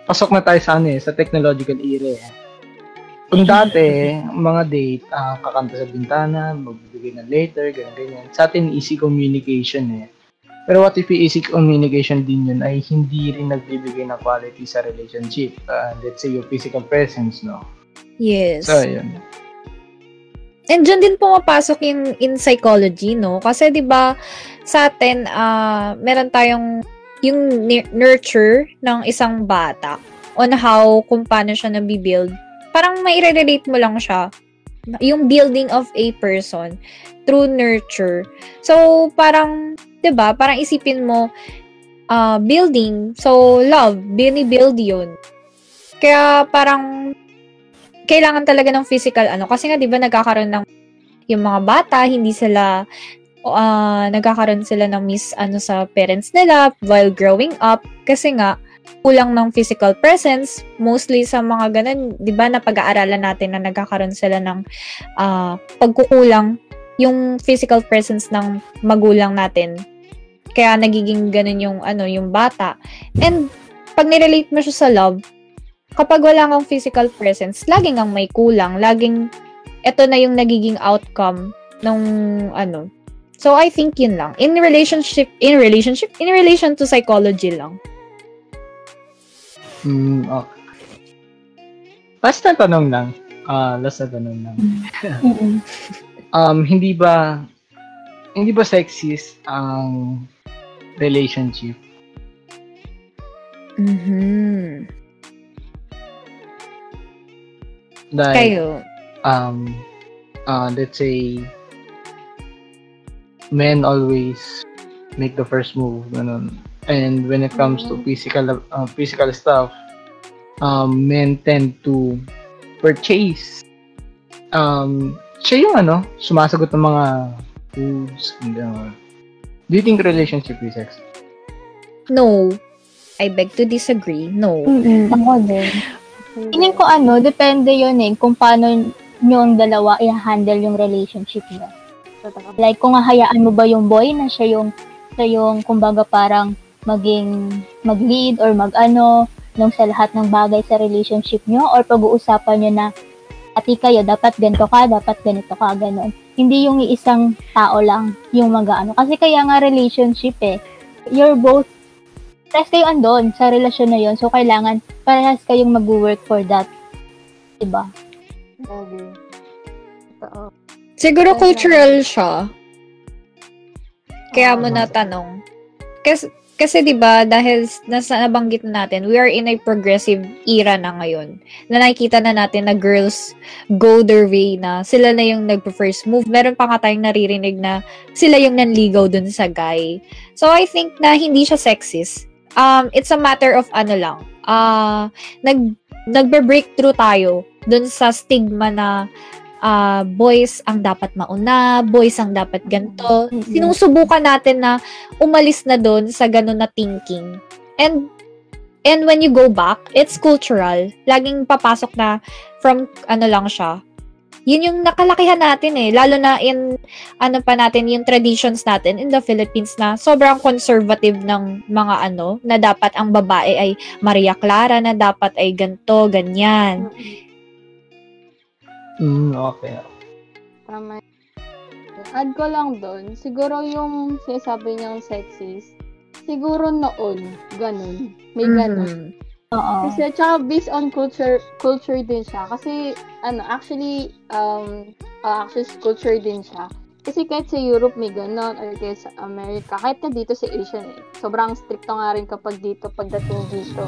pasok na tayo sa ano eh, sa technological era. eh. Kung dati, mga date, ah, kakanta sa bintana, magbibigay ng letter, ganyan, ganyan. Sa atin, easy communication eh. Pero what if easy communication din yun ay hindi rin nagbibigay ng quality sa relationship? Ah, let's say your physical presence, no? Yes. So, yun. And dyan din pumapasok in, in psychology, no? Kasi 'di ba sa atin, ah meron tayong yung nurture ng isang bata on how kung paano siya nabibuild. Parang may relate mo lang siya. Yung building of a person through nurture. So, parang, 'di ba Parang isipin mo, ah building, so love, bini-build yun. Kaya parang kailangan talaga ng physical ano. Kasi nga 'di ba nagkakaroon ng yung mga bata hindi sila ah, nagkakaroon sila ng miss ano sa parents nila while growing up. Kasi nga kulang ng physical presence. Mostly sa mga ganun 'di ba na pag-aaralan natin na nagkakaroon sila ng ah, pagkukulang yung physical presence ng magulang natin. Kaya nagiging ganun yung ano yung bata. And pag nirelate mo siya sa love kapag wala kang physical presence, laging ang may kulang, laging ito na yung nagiging outcome nung ano. So I think yun lang. In relationship, in relationship, in relation to psychology lang. Mm, okay. Last na tanong lang. Ah, last na tanong lang. Um, hindi ba hindi ba sexist ang relationship? Mhm. Like, Kayo. um, uh, let's say, men always make the first move, ganun. And when it comes to physical uh, physical stuff, um, men tend to purchase. Um, siya yung ano, sumasagot ng mga foods. And, uh, do you think relationship is sex? No. I beg to disagree. No. Mm-mm, ako din. Tingin ko ano, depende yun eh, kung paano nyo ang dalawa i-handle yung relationship nyo. Like, kung hahayaan mo ba yung boy na siya yung, siya yung, kumbaga parang maging mag-lead or mag-ano nung sa lahat ng bagay sa relationship nyo or pag-uusapan nyo na ati kayo, dapat ganito ka, dapat ganito ka, ganon. Hindi yung isang tao lang yung mag-ano. Kasi kaya nga relationship eh, you're both, parehas kayo andon sa relasyon na yon So, kailangan parehas kayong mag-work for that. Diba? Agree. Totoo. Siguro Kaya- cultural siya. Kaya mo Oo. natanong. Kasi, kasi 'di ba dahil nasa nabanggit na natin, we are in a progressive era na ngayon. Na nakikita na natin na girls go their way na sila na yung nagpo-first move. Meron pa nga tayong naririnig na sila yung nanligaw dun sa guy. So I think na hindi siya sexist. Um it's a matter of ano lang. Ah, nag nagbe-breakthrough tayo dun sa stigma na ah, boys ang dapat mauna, boys ang dapat ganito. Mhm. Sinusubukan natin na umalis na doon sa ganun na thinking. And and when you go back, it's cultural. Laging papasok na from ano lang siya. Yun yung nakalakihan natin eh. Lalo na in, ano pa natin, yung traditions natin in the Philippines na sobrang conservative ng mga ano, na dapat ang babae ay Maria Clara, na dapat ay ganto, ganyan. Mm, okay. Tama. Add ko lang doon, siguro yung sinasabi niyang sexist, siguro noon, ganun. May ganun. Mhm. Oo. Kasi tsaka based on culture culture din siya. Kasi ano, actually um uh, actually culture din siya. Kasi kahit sa Europe may ganon or kahit sa America, kahit na dito sa Asia eh, sobrang stricto nga rin kapag dito pagdating dito.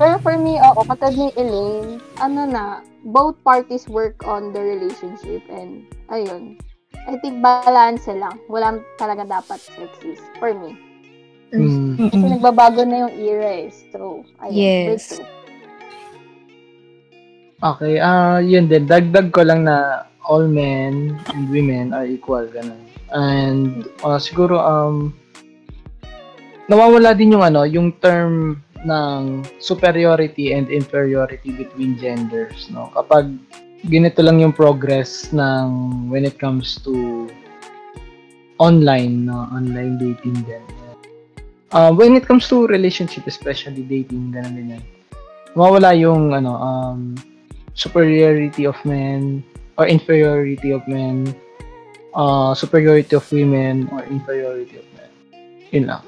Pero for me, oo, katulad ni Elaine, ano na, both parties work on the relationship and ayun. I think balance lang. Walang talaga dapat sexist for me. Mm. Kasi Mm-mm. nagbabago na yung era eh. So, ayun. Yes. Okay, ah yun din. Dagdag ko lang na all men and women are equal, ganun. And ah, siguro, um, nawawala din yung ano, yung term ng superiority and inferiority between genders, no? Kapag ganito lang yung progress ng when it comes to online, no? Online dating din. Uh, when it comes to relationship, especially dating, ganun din yan. Mawala yung ano, um, superiority of men or inferiority of men, uh, superiority of women or inferiority of men. Yun lang.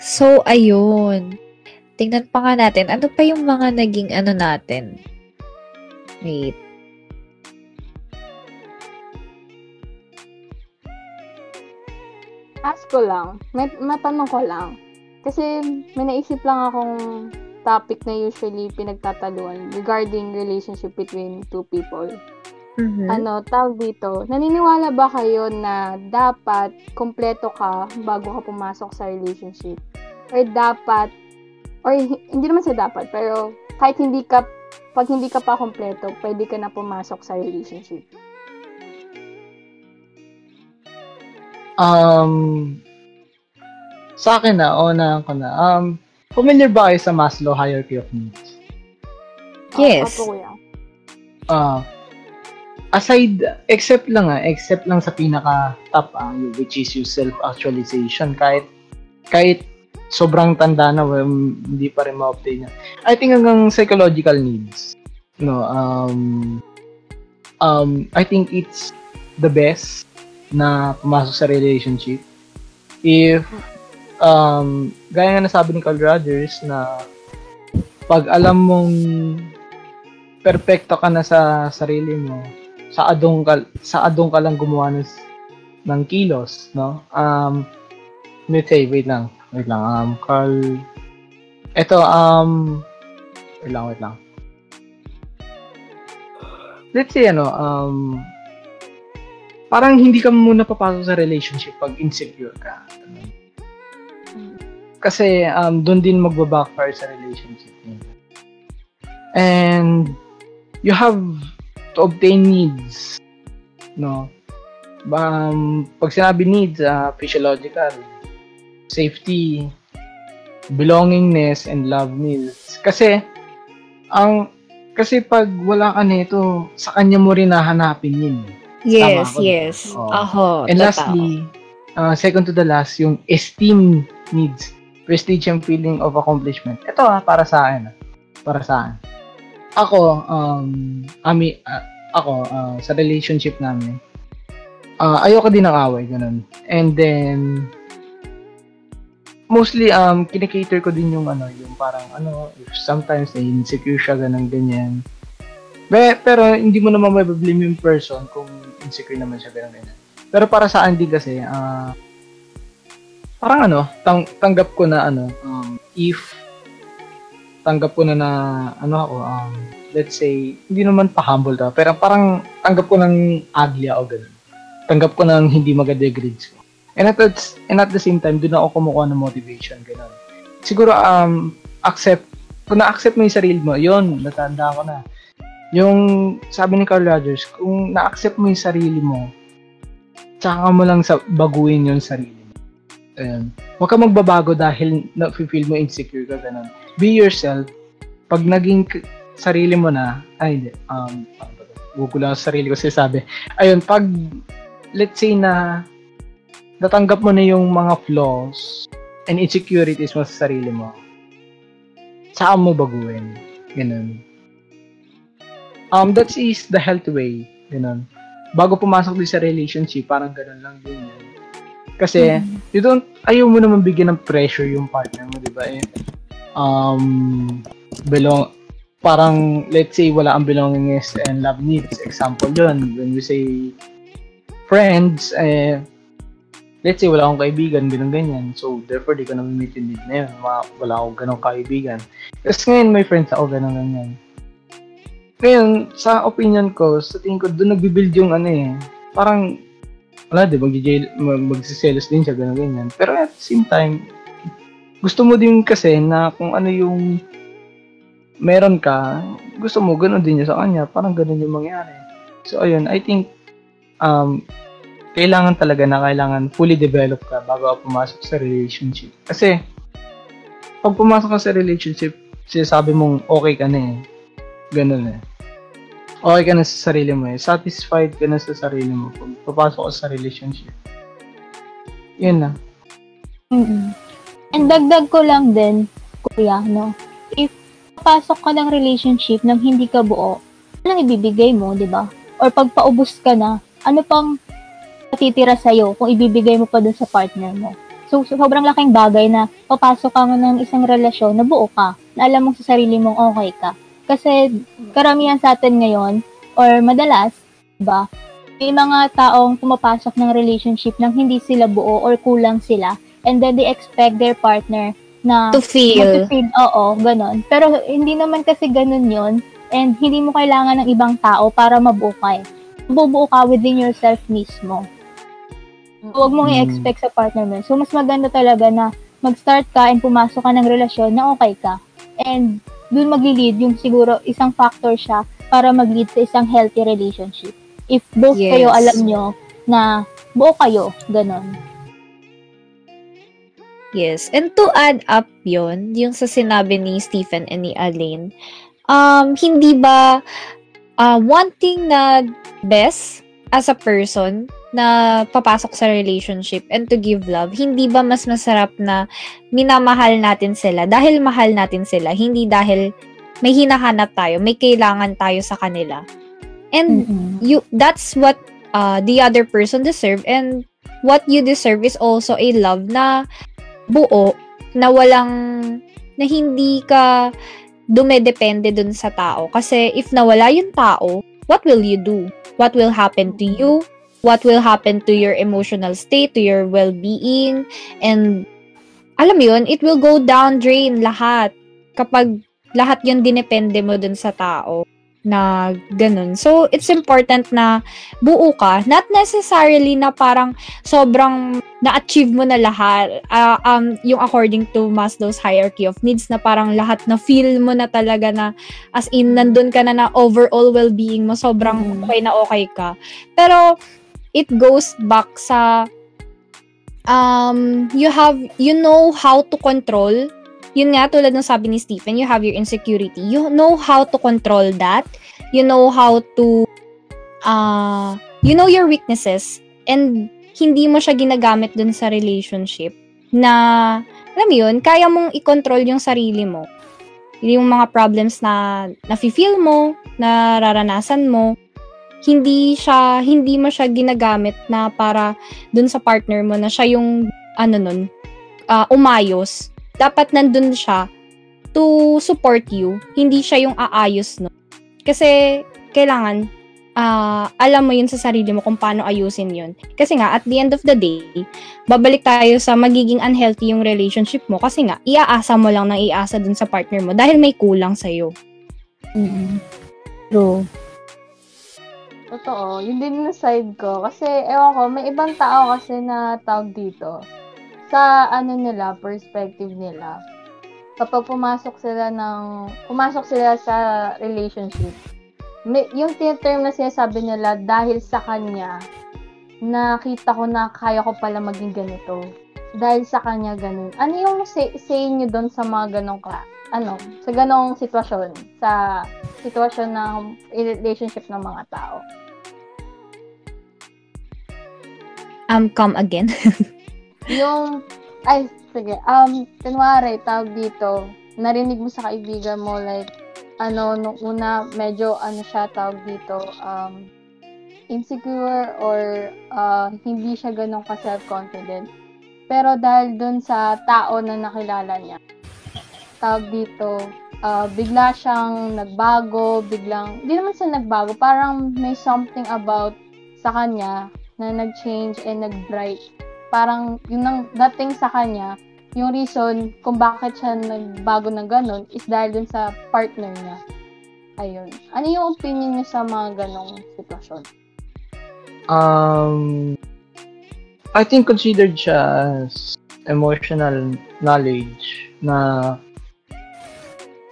So, ayun. Tingnan pa nga natin. Ano pa yung mga naging ano natin? Wait. Ask ko lang. May, matanong ko lang. Kasi may naisip lang akong topic na usually pinagtataluan regarding relationship between two people. Mhm. Ano, tawag dito, naniniwala ba kayo na dapat kompleto ka bago ka pumasok sa relationship? Or dapat, or hi- hindi naman sa dapat, pero kahit hindi ka, pag hindi ka pa kompleto, pwede ka na pumasok sa relationship. Um, sa akin na, una ko na. Um, familiar ba kayo sa Maslow hierarchy of needs? Yes. Ah, aside, except lang ah, except lang sa pinaka top ah, which is yung self-actualization, kahit, kahit sobrang tanda na, well, hindi pa rin ma-obtain yan. I think hanggang psychological needs. No, um, um, I think it's the best na pumasok sa relationship if um, gaya nga nasabi ni Carl Rogers na pag alam mong perpekto ka na sa sarili mo, sa adong ka, sa adong ka lang gumawa ng, ng kilos, no? Um, let's say, wait lang, wait lang, um, Carl, eto, um, wait lang, wait lang. Let's say, ano, um, parang hindi ka muna papasok sa relationship pag insecure ka. Kasi um, doon din magbabackfire sa relationship. And you have to obtain needs. No? Um, pag sinabi needs, uh, physiological, safety, belongingness, and love needs. Kasi, ang kasi pag wala ka nito, sa kanya mo rin hahanapin yun. Yes, Tama yes. Oo. Aho, And totoo. lastly, uh, second to the last, yung esteem needs. Prestige and feeling of accomplishment. Ito ah, para sa akin. ah. Para sa akin. Ako, um, ami, ah, ako, ah, sa relationship namin, ah, ayoko din ng away, ganun. And then, mostly, um, kinikater ko din yung ano, yung parang, ano, if sometimes na insecure siya, ganun, ganyan. Be, pero hindi mo naman mabablame yung person kung insecure naman siya, ganun, ganyan. Pero para sa Andy kasi, ah, parang ano, tang tanggap ko na ano, um, if tanggap ko na na, ano ako, um, let's say, hindi naman pa-humble ta, pero parang tanggap ko ng ugly ako ganun. Tanggap ko ng hindi maganda yung grades ko. And at, and at the same time, doon ako kumukuha ng motivation, ganun. Siguro, um, accept, kung na-accept mo yung sarili mo, yun, natanda ko na. Yung, sabi ni Carl Rogers, kung na-accept mo yung sarili mo, tsaka mo lang sa baguhin yung sarili mo. Ayan. Huwag ka magbabago dahil na-feel mo insecure ka, ganun. Be yourself. Pag naging sarili mo na, ay, hindi, um, ko lang sa sarili ko sinasabi. Ayun, pag, let's say na, natanggap mo na yung mga flaws and insecurities mo sa sarili mo, saka mo baguhin. Ganun. Um, that is the healthy way. Ganun bago pumasok din sa relationship, parang ganun lang din yan. Kasi, you don't, ayaw mo naman bigyan ng pressure yung partner mo, di ba? Eh, um, belong, parang, let's say, wala ang belongingness and love needs. Example yun, when we say friends, eh, let's say, wala akong kaibigan, ganun ganyan. So, therefore, di ko na meet yung need na yun. Wala, wala akong ganong kaibigan. Tapos ngayon, may friends ako, ganun ganyan. Ngayon, sa opinion ko, sa tingin ko, doon nagbibuild yung ano eh. Parang, wala, di, mag, magsiselos din siya, gano'n ganyan. Pero at the same time, gusto mo din kasi na kung ano yung meron ka, gusto mo, gano'n din niya sa kanya. Parang gano'n yung mangyari. So, ayun, I think, um, kailangan talaga na kailangan fully develop ka bago ka pumasok sa relationship. Kasi, pag pumasok ka sa relationship, sinasabi mong okay ka na eh. Ganun eh. Okay ka na sa sarili mo eh. Satisfied ka na sa sarili mo pag papasok ka sa relationship. Yun na. mm And dagdag ko lang din, kuya, no? If papasok ka ng relationship nang hindi ka buo, anong ibibigay mo, di ba? Or pag paubos ka na, ano pang matitira sa'yo kung ibibigay mo pa dun sa partner mo? So, so, sobrang laking bagay na papasok ka ng isang relasyon na buo ka, na alam mo sa sarili mong okay ka. Kasi karamihan sa atin ngayon, or madalas, ba, may mga taong pumapasok ng relationship nang hindi sila buo or kulang sila and then they expect their partner na To feel. mag-feel, oo, ganun. Pero hindi naman kasi ganun yon and hindi mo kailangan ng ibang tao para mabuo ka eh. Mabubuo ka within yourself mismo. Huwag mong Mm. i-expect sa partner mo. So, mas maganda talaga na mag-start ka and pumasok ka ng relasyon na okay ka. And dun mag-lead yung siguro isang factor siya para mag-lead sa isang healthy relationship. If both Yes. kayo alam nyo na buo kayo, ganun. Yes. And to add up yon yung sa sinabi ni Stephen and ni Aline, um, hindi ba uh, wanting na best as a person na papasok sa relationship and to give love, hindi ba mas masarap na minamahal natin sila? Dahil mahal natin sila, hindi dahil may hinahanap tayo, may kailangan tayo sa kanila. And Mm-mm. you that's what uh, the other person deserve. And what you deserve is also a love na buo na walang na hindi ka dumedepende dun sa tao. Kasi if nawala yung tao what will you do? What will happen to you what will happen to your emotional state to your well-being and alam mo yun it will go down drain lahat kapag lahat yun dinepende mo dun sa tao na ganun. So, it's important na buo ka. Not necessarily na parang sobrang na-achieve mo na lahat. Ah, um, yung according to Maslow's hierarchy of needs na parang lahat na feel mo na talaga na as in nandun ka na na overall well-being mo. Sobrang Mm. okay na okay ka. Pero, it goes back sa um, you have, you know how to control yun nga, tulad ng sabi ni Stephen, you have your insecurity. You know how to control that. You know how to, uh, you know your weaknesses. And hindi mo siya ginagamit dun sa relationship na, alam mo yun, kaya mong i-control yung sarili mo. Yung mga problems na nafe-feel mo, na raranasan mo, hindi siya, hindi mo siya ginagamit na para dun sa partner mo na siya yung, ano nun, ah, umayos dapat nandun siya to support you. Hindi siya yung aayos, no? Kasi, kailangan, ah, alam mo yun sa sarili mo kung paano ayusin yun. Kasi nga, at the end of the day, babalik tayo sa magiging unhealthy yung relationship mo. Kasi nga, iaasa mo lang ng iasa dun sa partner mo dahil may kulang sa'yo. Mm-mm. True. Totoo. Yun din na side ko. Kasi, ewan ko, may ibang tao kasi na tawag dito. Sa ano nila, perspective nila. Kapag pumasok sila ng, pumasok sila sa relationship, may, yung term na sinasabi nila, dahil sa kanya, nakita ko na kaya ko pala maging ganito. Dahil sa kanya ganun. Ano yung say, say nyo doon sa mga ganong ka, ano, sa ganong sitwasyon, sa sitwasyon ng relationship ng mga tao? Um, come again. yung, ay, sige, um, kunwari, tawag dito, narinig mo sa kaibigan mo, like, ano, nung una, medyo, ano siya, tawag dito, um, insecure or uh, hindi siya ganun ka self-confident. Pero dahil dun sa tao na nakilala niya, tawag dito, uh, bigla siyang nagbago, biglang, hindi naman siya nagbago, parang may something about sa kanya na nag-change and nag-bright parang yun ang dating sa kanya, yung reason kung bakit siya nagbago ng ganun is dahil dun sa partner niya. Ayun. Ano yung opinion niyo sa mga ganong sitwasyon? Um, I think considered siya as emotional knowledge na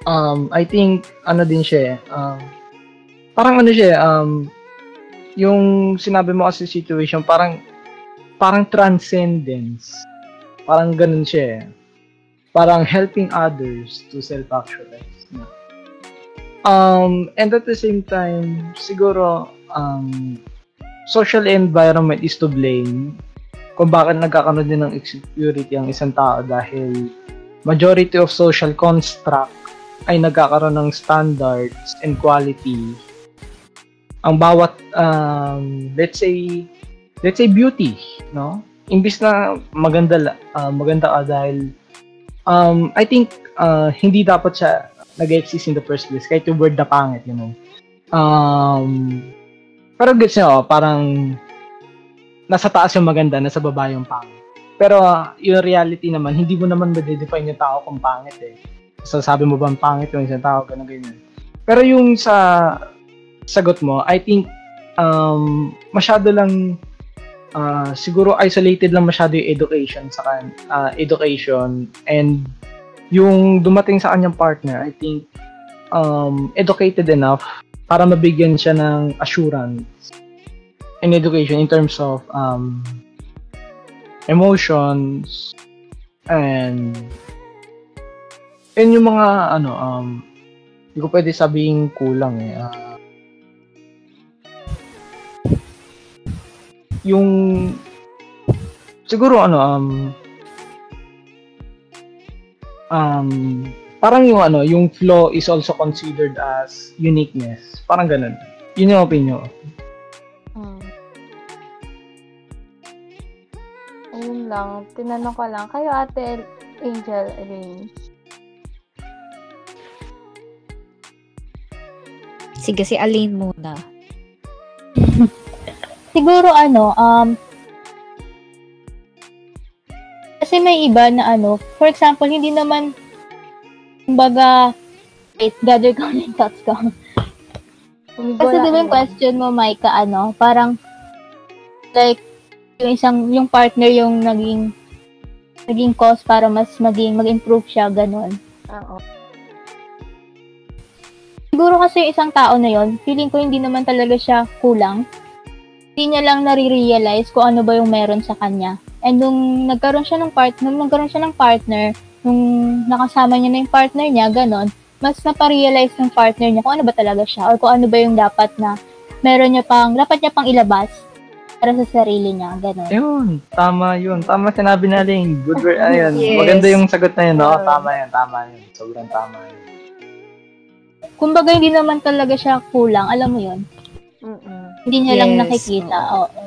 um, I think ano din siya eh, um, parang ano siya eh, um, yung sinabi mo kasi situation parang parang transcendence parang ganun siya eh. parang helping others to self-actualize um, and at the same time siguro um, social environment is to blame kung bakit nagkakaroon din ng insecurity ang isang tao dahil majority of social construct ay nagkakaroon ng standards and quality ang bawat um, let's say let's say beauty no imbis na maganda ah, maganda ka dahil um, I think ah, hindi dapat siya nag-exist in the first place kahit yung word na pangit you know um, pero gets nyo, parang nasa taas yung maganda, nasa baba yung pangit. Pero ah, yung reality naman, hindi mo naman ma-define yung tao kung pangit eh. So sabi mo bang pangit yung isang tao, ganun ganyan. Pero yung sa sagot mo, I think um, masyado lang ah, siguro isolated lang masyado yung education sa kan ah, education and yung dumating sa kanyang partner, I think um, educated enough para mabigyan siya ng assurance in education in terms of um, emotions and and yung mga ano um hindi ko pwede sabihin kulang eh ah, yung siguro ano um um parang yung ano yung flaw is also considered as uniqueness parang ganun yun yung opinion. Hmm. Ayun lang. Tinanong ko lang. Kayo, ate Angel Elaine. Sige, si Aline muna. Siguro ano, um, kasi may iba na ano, for example, hindi naman, kumbaga, wait, gather ko yung thoughts ko. Kasi na- di ba yung question mo, Micah, ano, parang, like, yung isang, yung partner yung naging, naging cause para mas maging, mag-improve siya, ganun. Oo. Siguro kasi yung isang tao na yon feeling ko hindi naman talaga siya kulang. Hindi niya lang nare-realize kung ano ba yung meron sa kanya. And nung nagkaroon siya ng part, nung nagkaroon siya ng partner, nung nakasama niya na yung partner niya, ganon, mas naparealize ng partner niya kung ano ba talaga siya or kung ano ba yung dapat na meron niya pang, dapat niya pang ilabas para sa sarili niya, ganon. Yun, tama yun. Tama sinabi na Ling. Good word. Ayun. Yes. Maganda yung sagot na yun, no? Tama yun, tama yun. Sobrang tama yun. Kumbaga hindi naman talaga siya kulang, alam mo yun. Mm-mm. Hindi niya lang Yes, nakikita, oo.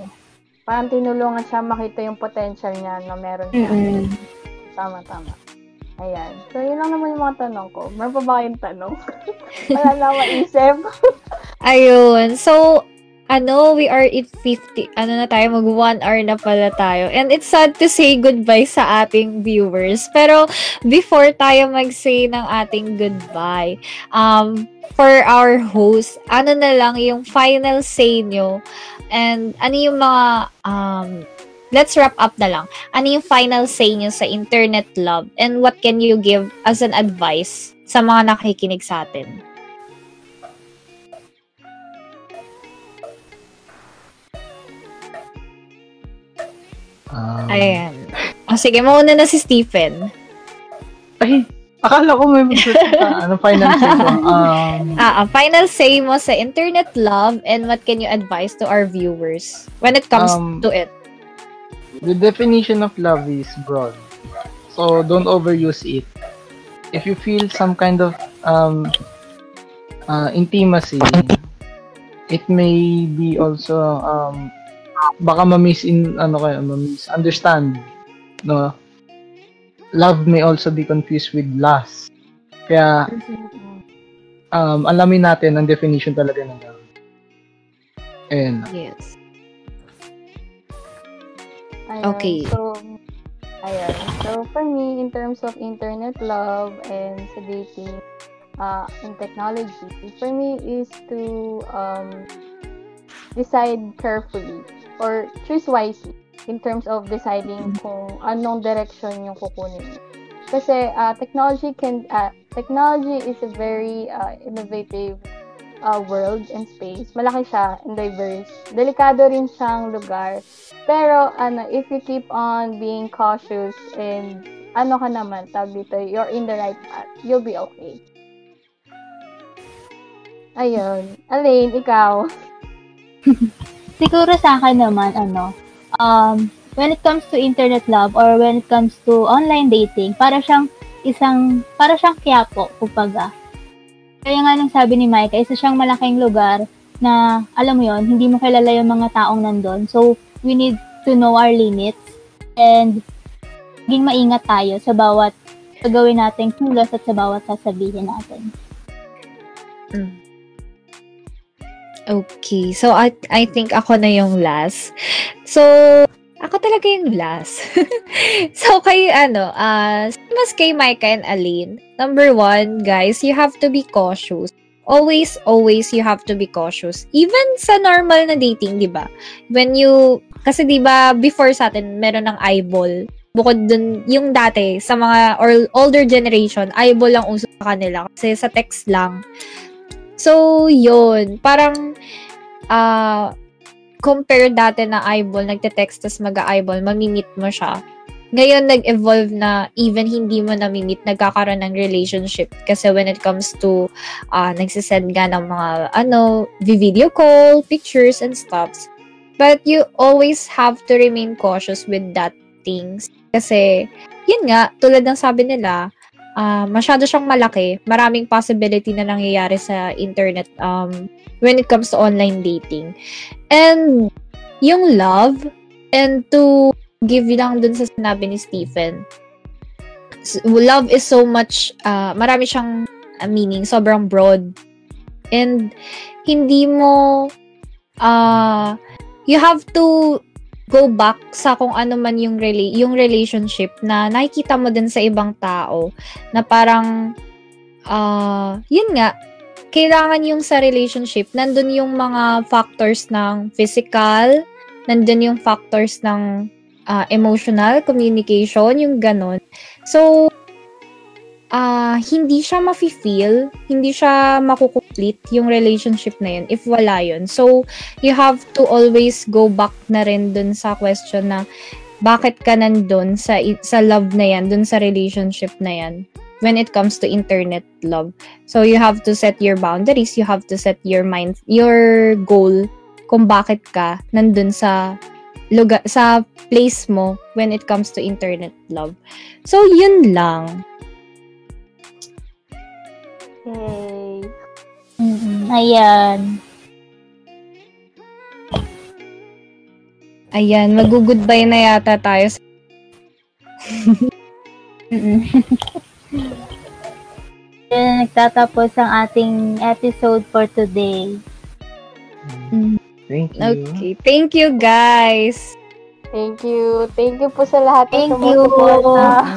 Parang tinulungan siya makita yung potential niya na meron siya. Mm-mm. Tama, tama. Ayan. So, yun lang naman yung mga tanong ko. Meron pa ba kayong tanong? Wala na maisip. Ayun. So, ano, we are at 50, ano na tayo, mag one hour na pala tayo. And it's sad to say goodbye sa ating viewers. Pero, before tayo mag-say ng ating goodbye, um, for our host, ano na lang yung final say nyo? And ano yung mga, um, let's wrap up na lang. Ano yung final say nyo sa internet love? And what can you give as an advice sa mga nakikinig sa atin? Um, Ayan. O sige, mauna na si Stephen. Ay, akala ko may magsasalita. ano final say ko? Um, Ah, ah, final say mo sa internet love and what can you advise to our viewers when it comes Um, to it? the definition of love is broad. So don't overuse it. If you feel some kind of um, uh, intimacy, it may be also um, baka ma-miss in ano kayo, ma-misunderstand. No? Love may also be confused with lust. Kaya um, alamin natin ang definition talaga ng love. And Yes. Ayun. Okay. So, ayun. So, for me, in terms of internet love and sa dating uh, in technology, for me is to um, decide carefully or choose wisely in terms of deciding kung anong direction yung kukunin. Kasi uh, technology can uh, technology is a very uh, innovative uh, world and space. Malaki siya and diverse. Delikado rin siyang lugar. Pero, ano, if you keep on being cautious and ano ka naman, tawag dito, you're in the right path, you'll be okay. Ayun. Alain, ikaw. Siguro sa akin naman, ano, um, when it comes to internet love or when it comes to online dating, para siyang isang, para siyang kiyapo, kumbaga. Kaya nga nung sabi ni Micah, isa siyang malaking lugar na, alam mo yon hindi mo kilala yung mga taong nandun. So, we need to know our limits and maging maingat tayo sa bawat gagawin nating kilos at sa bawat sasabihin natin. Okay. So, I, I think ako na yung last. So, ako talaga yung last. so, kay ano, uh, mas kay Micah and Aline, number one, guys, you have to be cautious. Always, always, you have to be cautious. Even sa normal na dating, di ba? When you, kasi di ba, before sa atin, meron ng eyeball. Bukod dun, yung dati, sa mga or older generation, eyeball lang uso sa kanila. Kasi sa text lang. So, yun. Parang, ah, compare dati na eyeball, nagte-text, tas mag-eyeball, mamimit mo siya. Ngayon, nag-evolve na even hindi mo namimit, nagkakaroon ng relationship. Kasi when it comes to, uh, nagsisend ka ng mga, ano, video call, pictures, and stuffs. But you always have to remain cautious with that things. Kasi, yun nga, tulad ng sabi nila, ah masyado siyang malaki. Maraming possibility na nangyayari sa internet um, when it comes to online dating. And yung love, and to give lang dun sa sinabi ni Stephen, love is so much, ah marami siyang ah, meaning, sobrang broad. And hindi mo, ah you have to go back sa kung ano man yung rela- yung relationship na nakikita mo din sa ibang tao na parang ah yun nga kailangan yung sa relationship, nandun yung mga factors ng physical, nandun yung factors ng ah, emotional, communication, yung ganun. So, ah hindi siya mafe-feel, hindi siya makukomplete yung relationship na yun if wala yun. So, you have to always go back na rin dun sa question na bakit ka nandun sa, sa love na yan, dun sa relationship na yan when it comes to internet love. So, you have to set your boundaries, you have to set your mind, your goal kung bakit ka nandun sa lugar, sa place mo when it comes to internet love. So, yun lang. Yay. Mm-mm. Ayan. Ayan, mag-goodbye na yata tayo. Mm-mm. Yan, nagtatapos ang ating episode for today. Thank you. Okay, thank you guys. Thank you. Thank you po sa lahat Thank you. sumusuporta.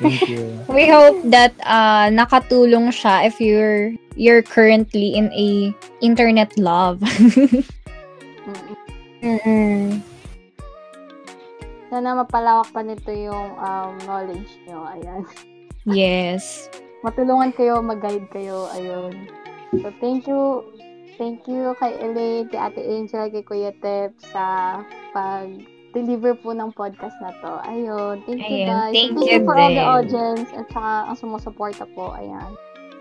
Thank you. We hope that uh, nakatulong siya if you're you're currently in a internet love. Mm. Mm-mm. Sana mapalawak pa nito yung um, knowledge nyo. Ayan. yes. Matulungan kayo, mag-guide kayo. Ayun. So, thank you. Thank you kay Elaine, kay Ate Angel, kay Kuya Tep sa pag-deliver po ng podcast na to. Ayun. Thank you, Ayun, guys. thank thank you you for all the audience at saka ang sumusuporta po. Ayan.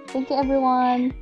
Thank you, everyone.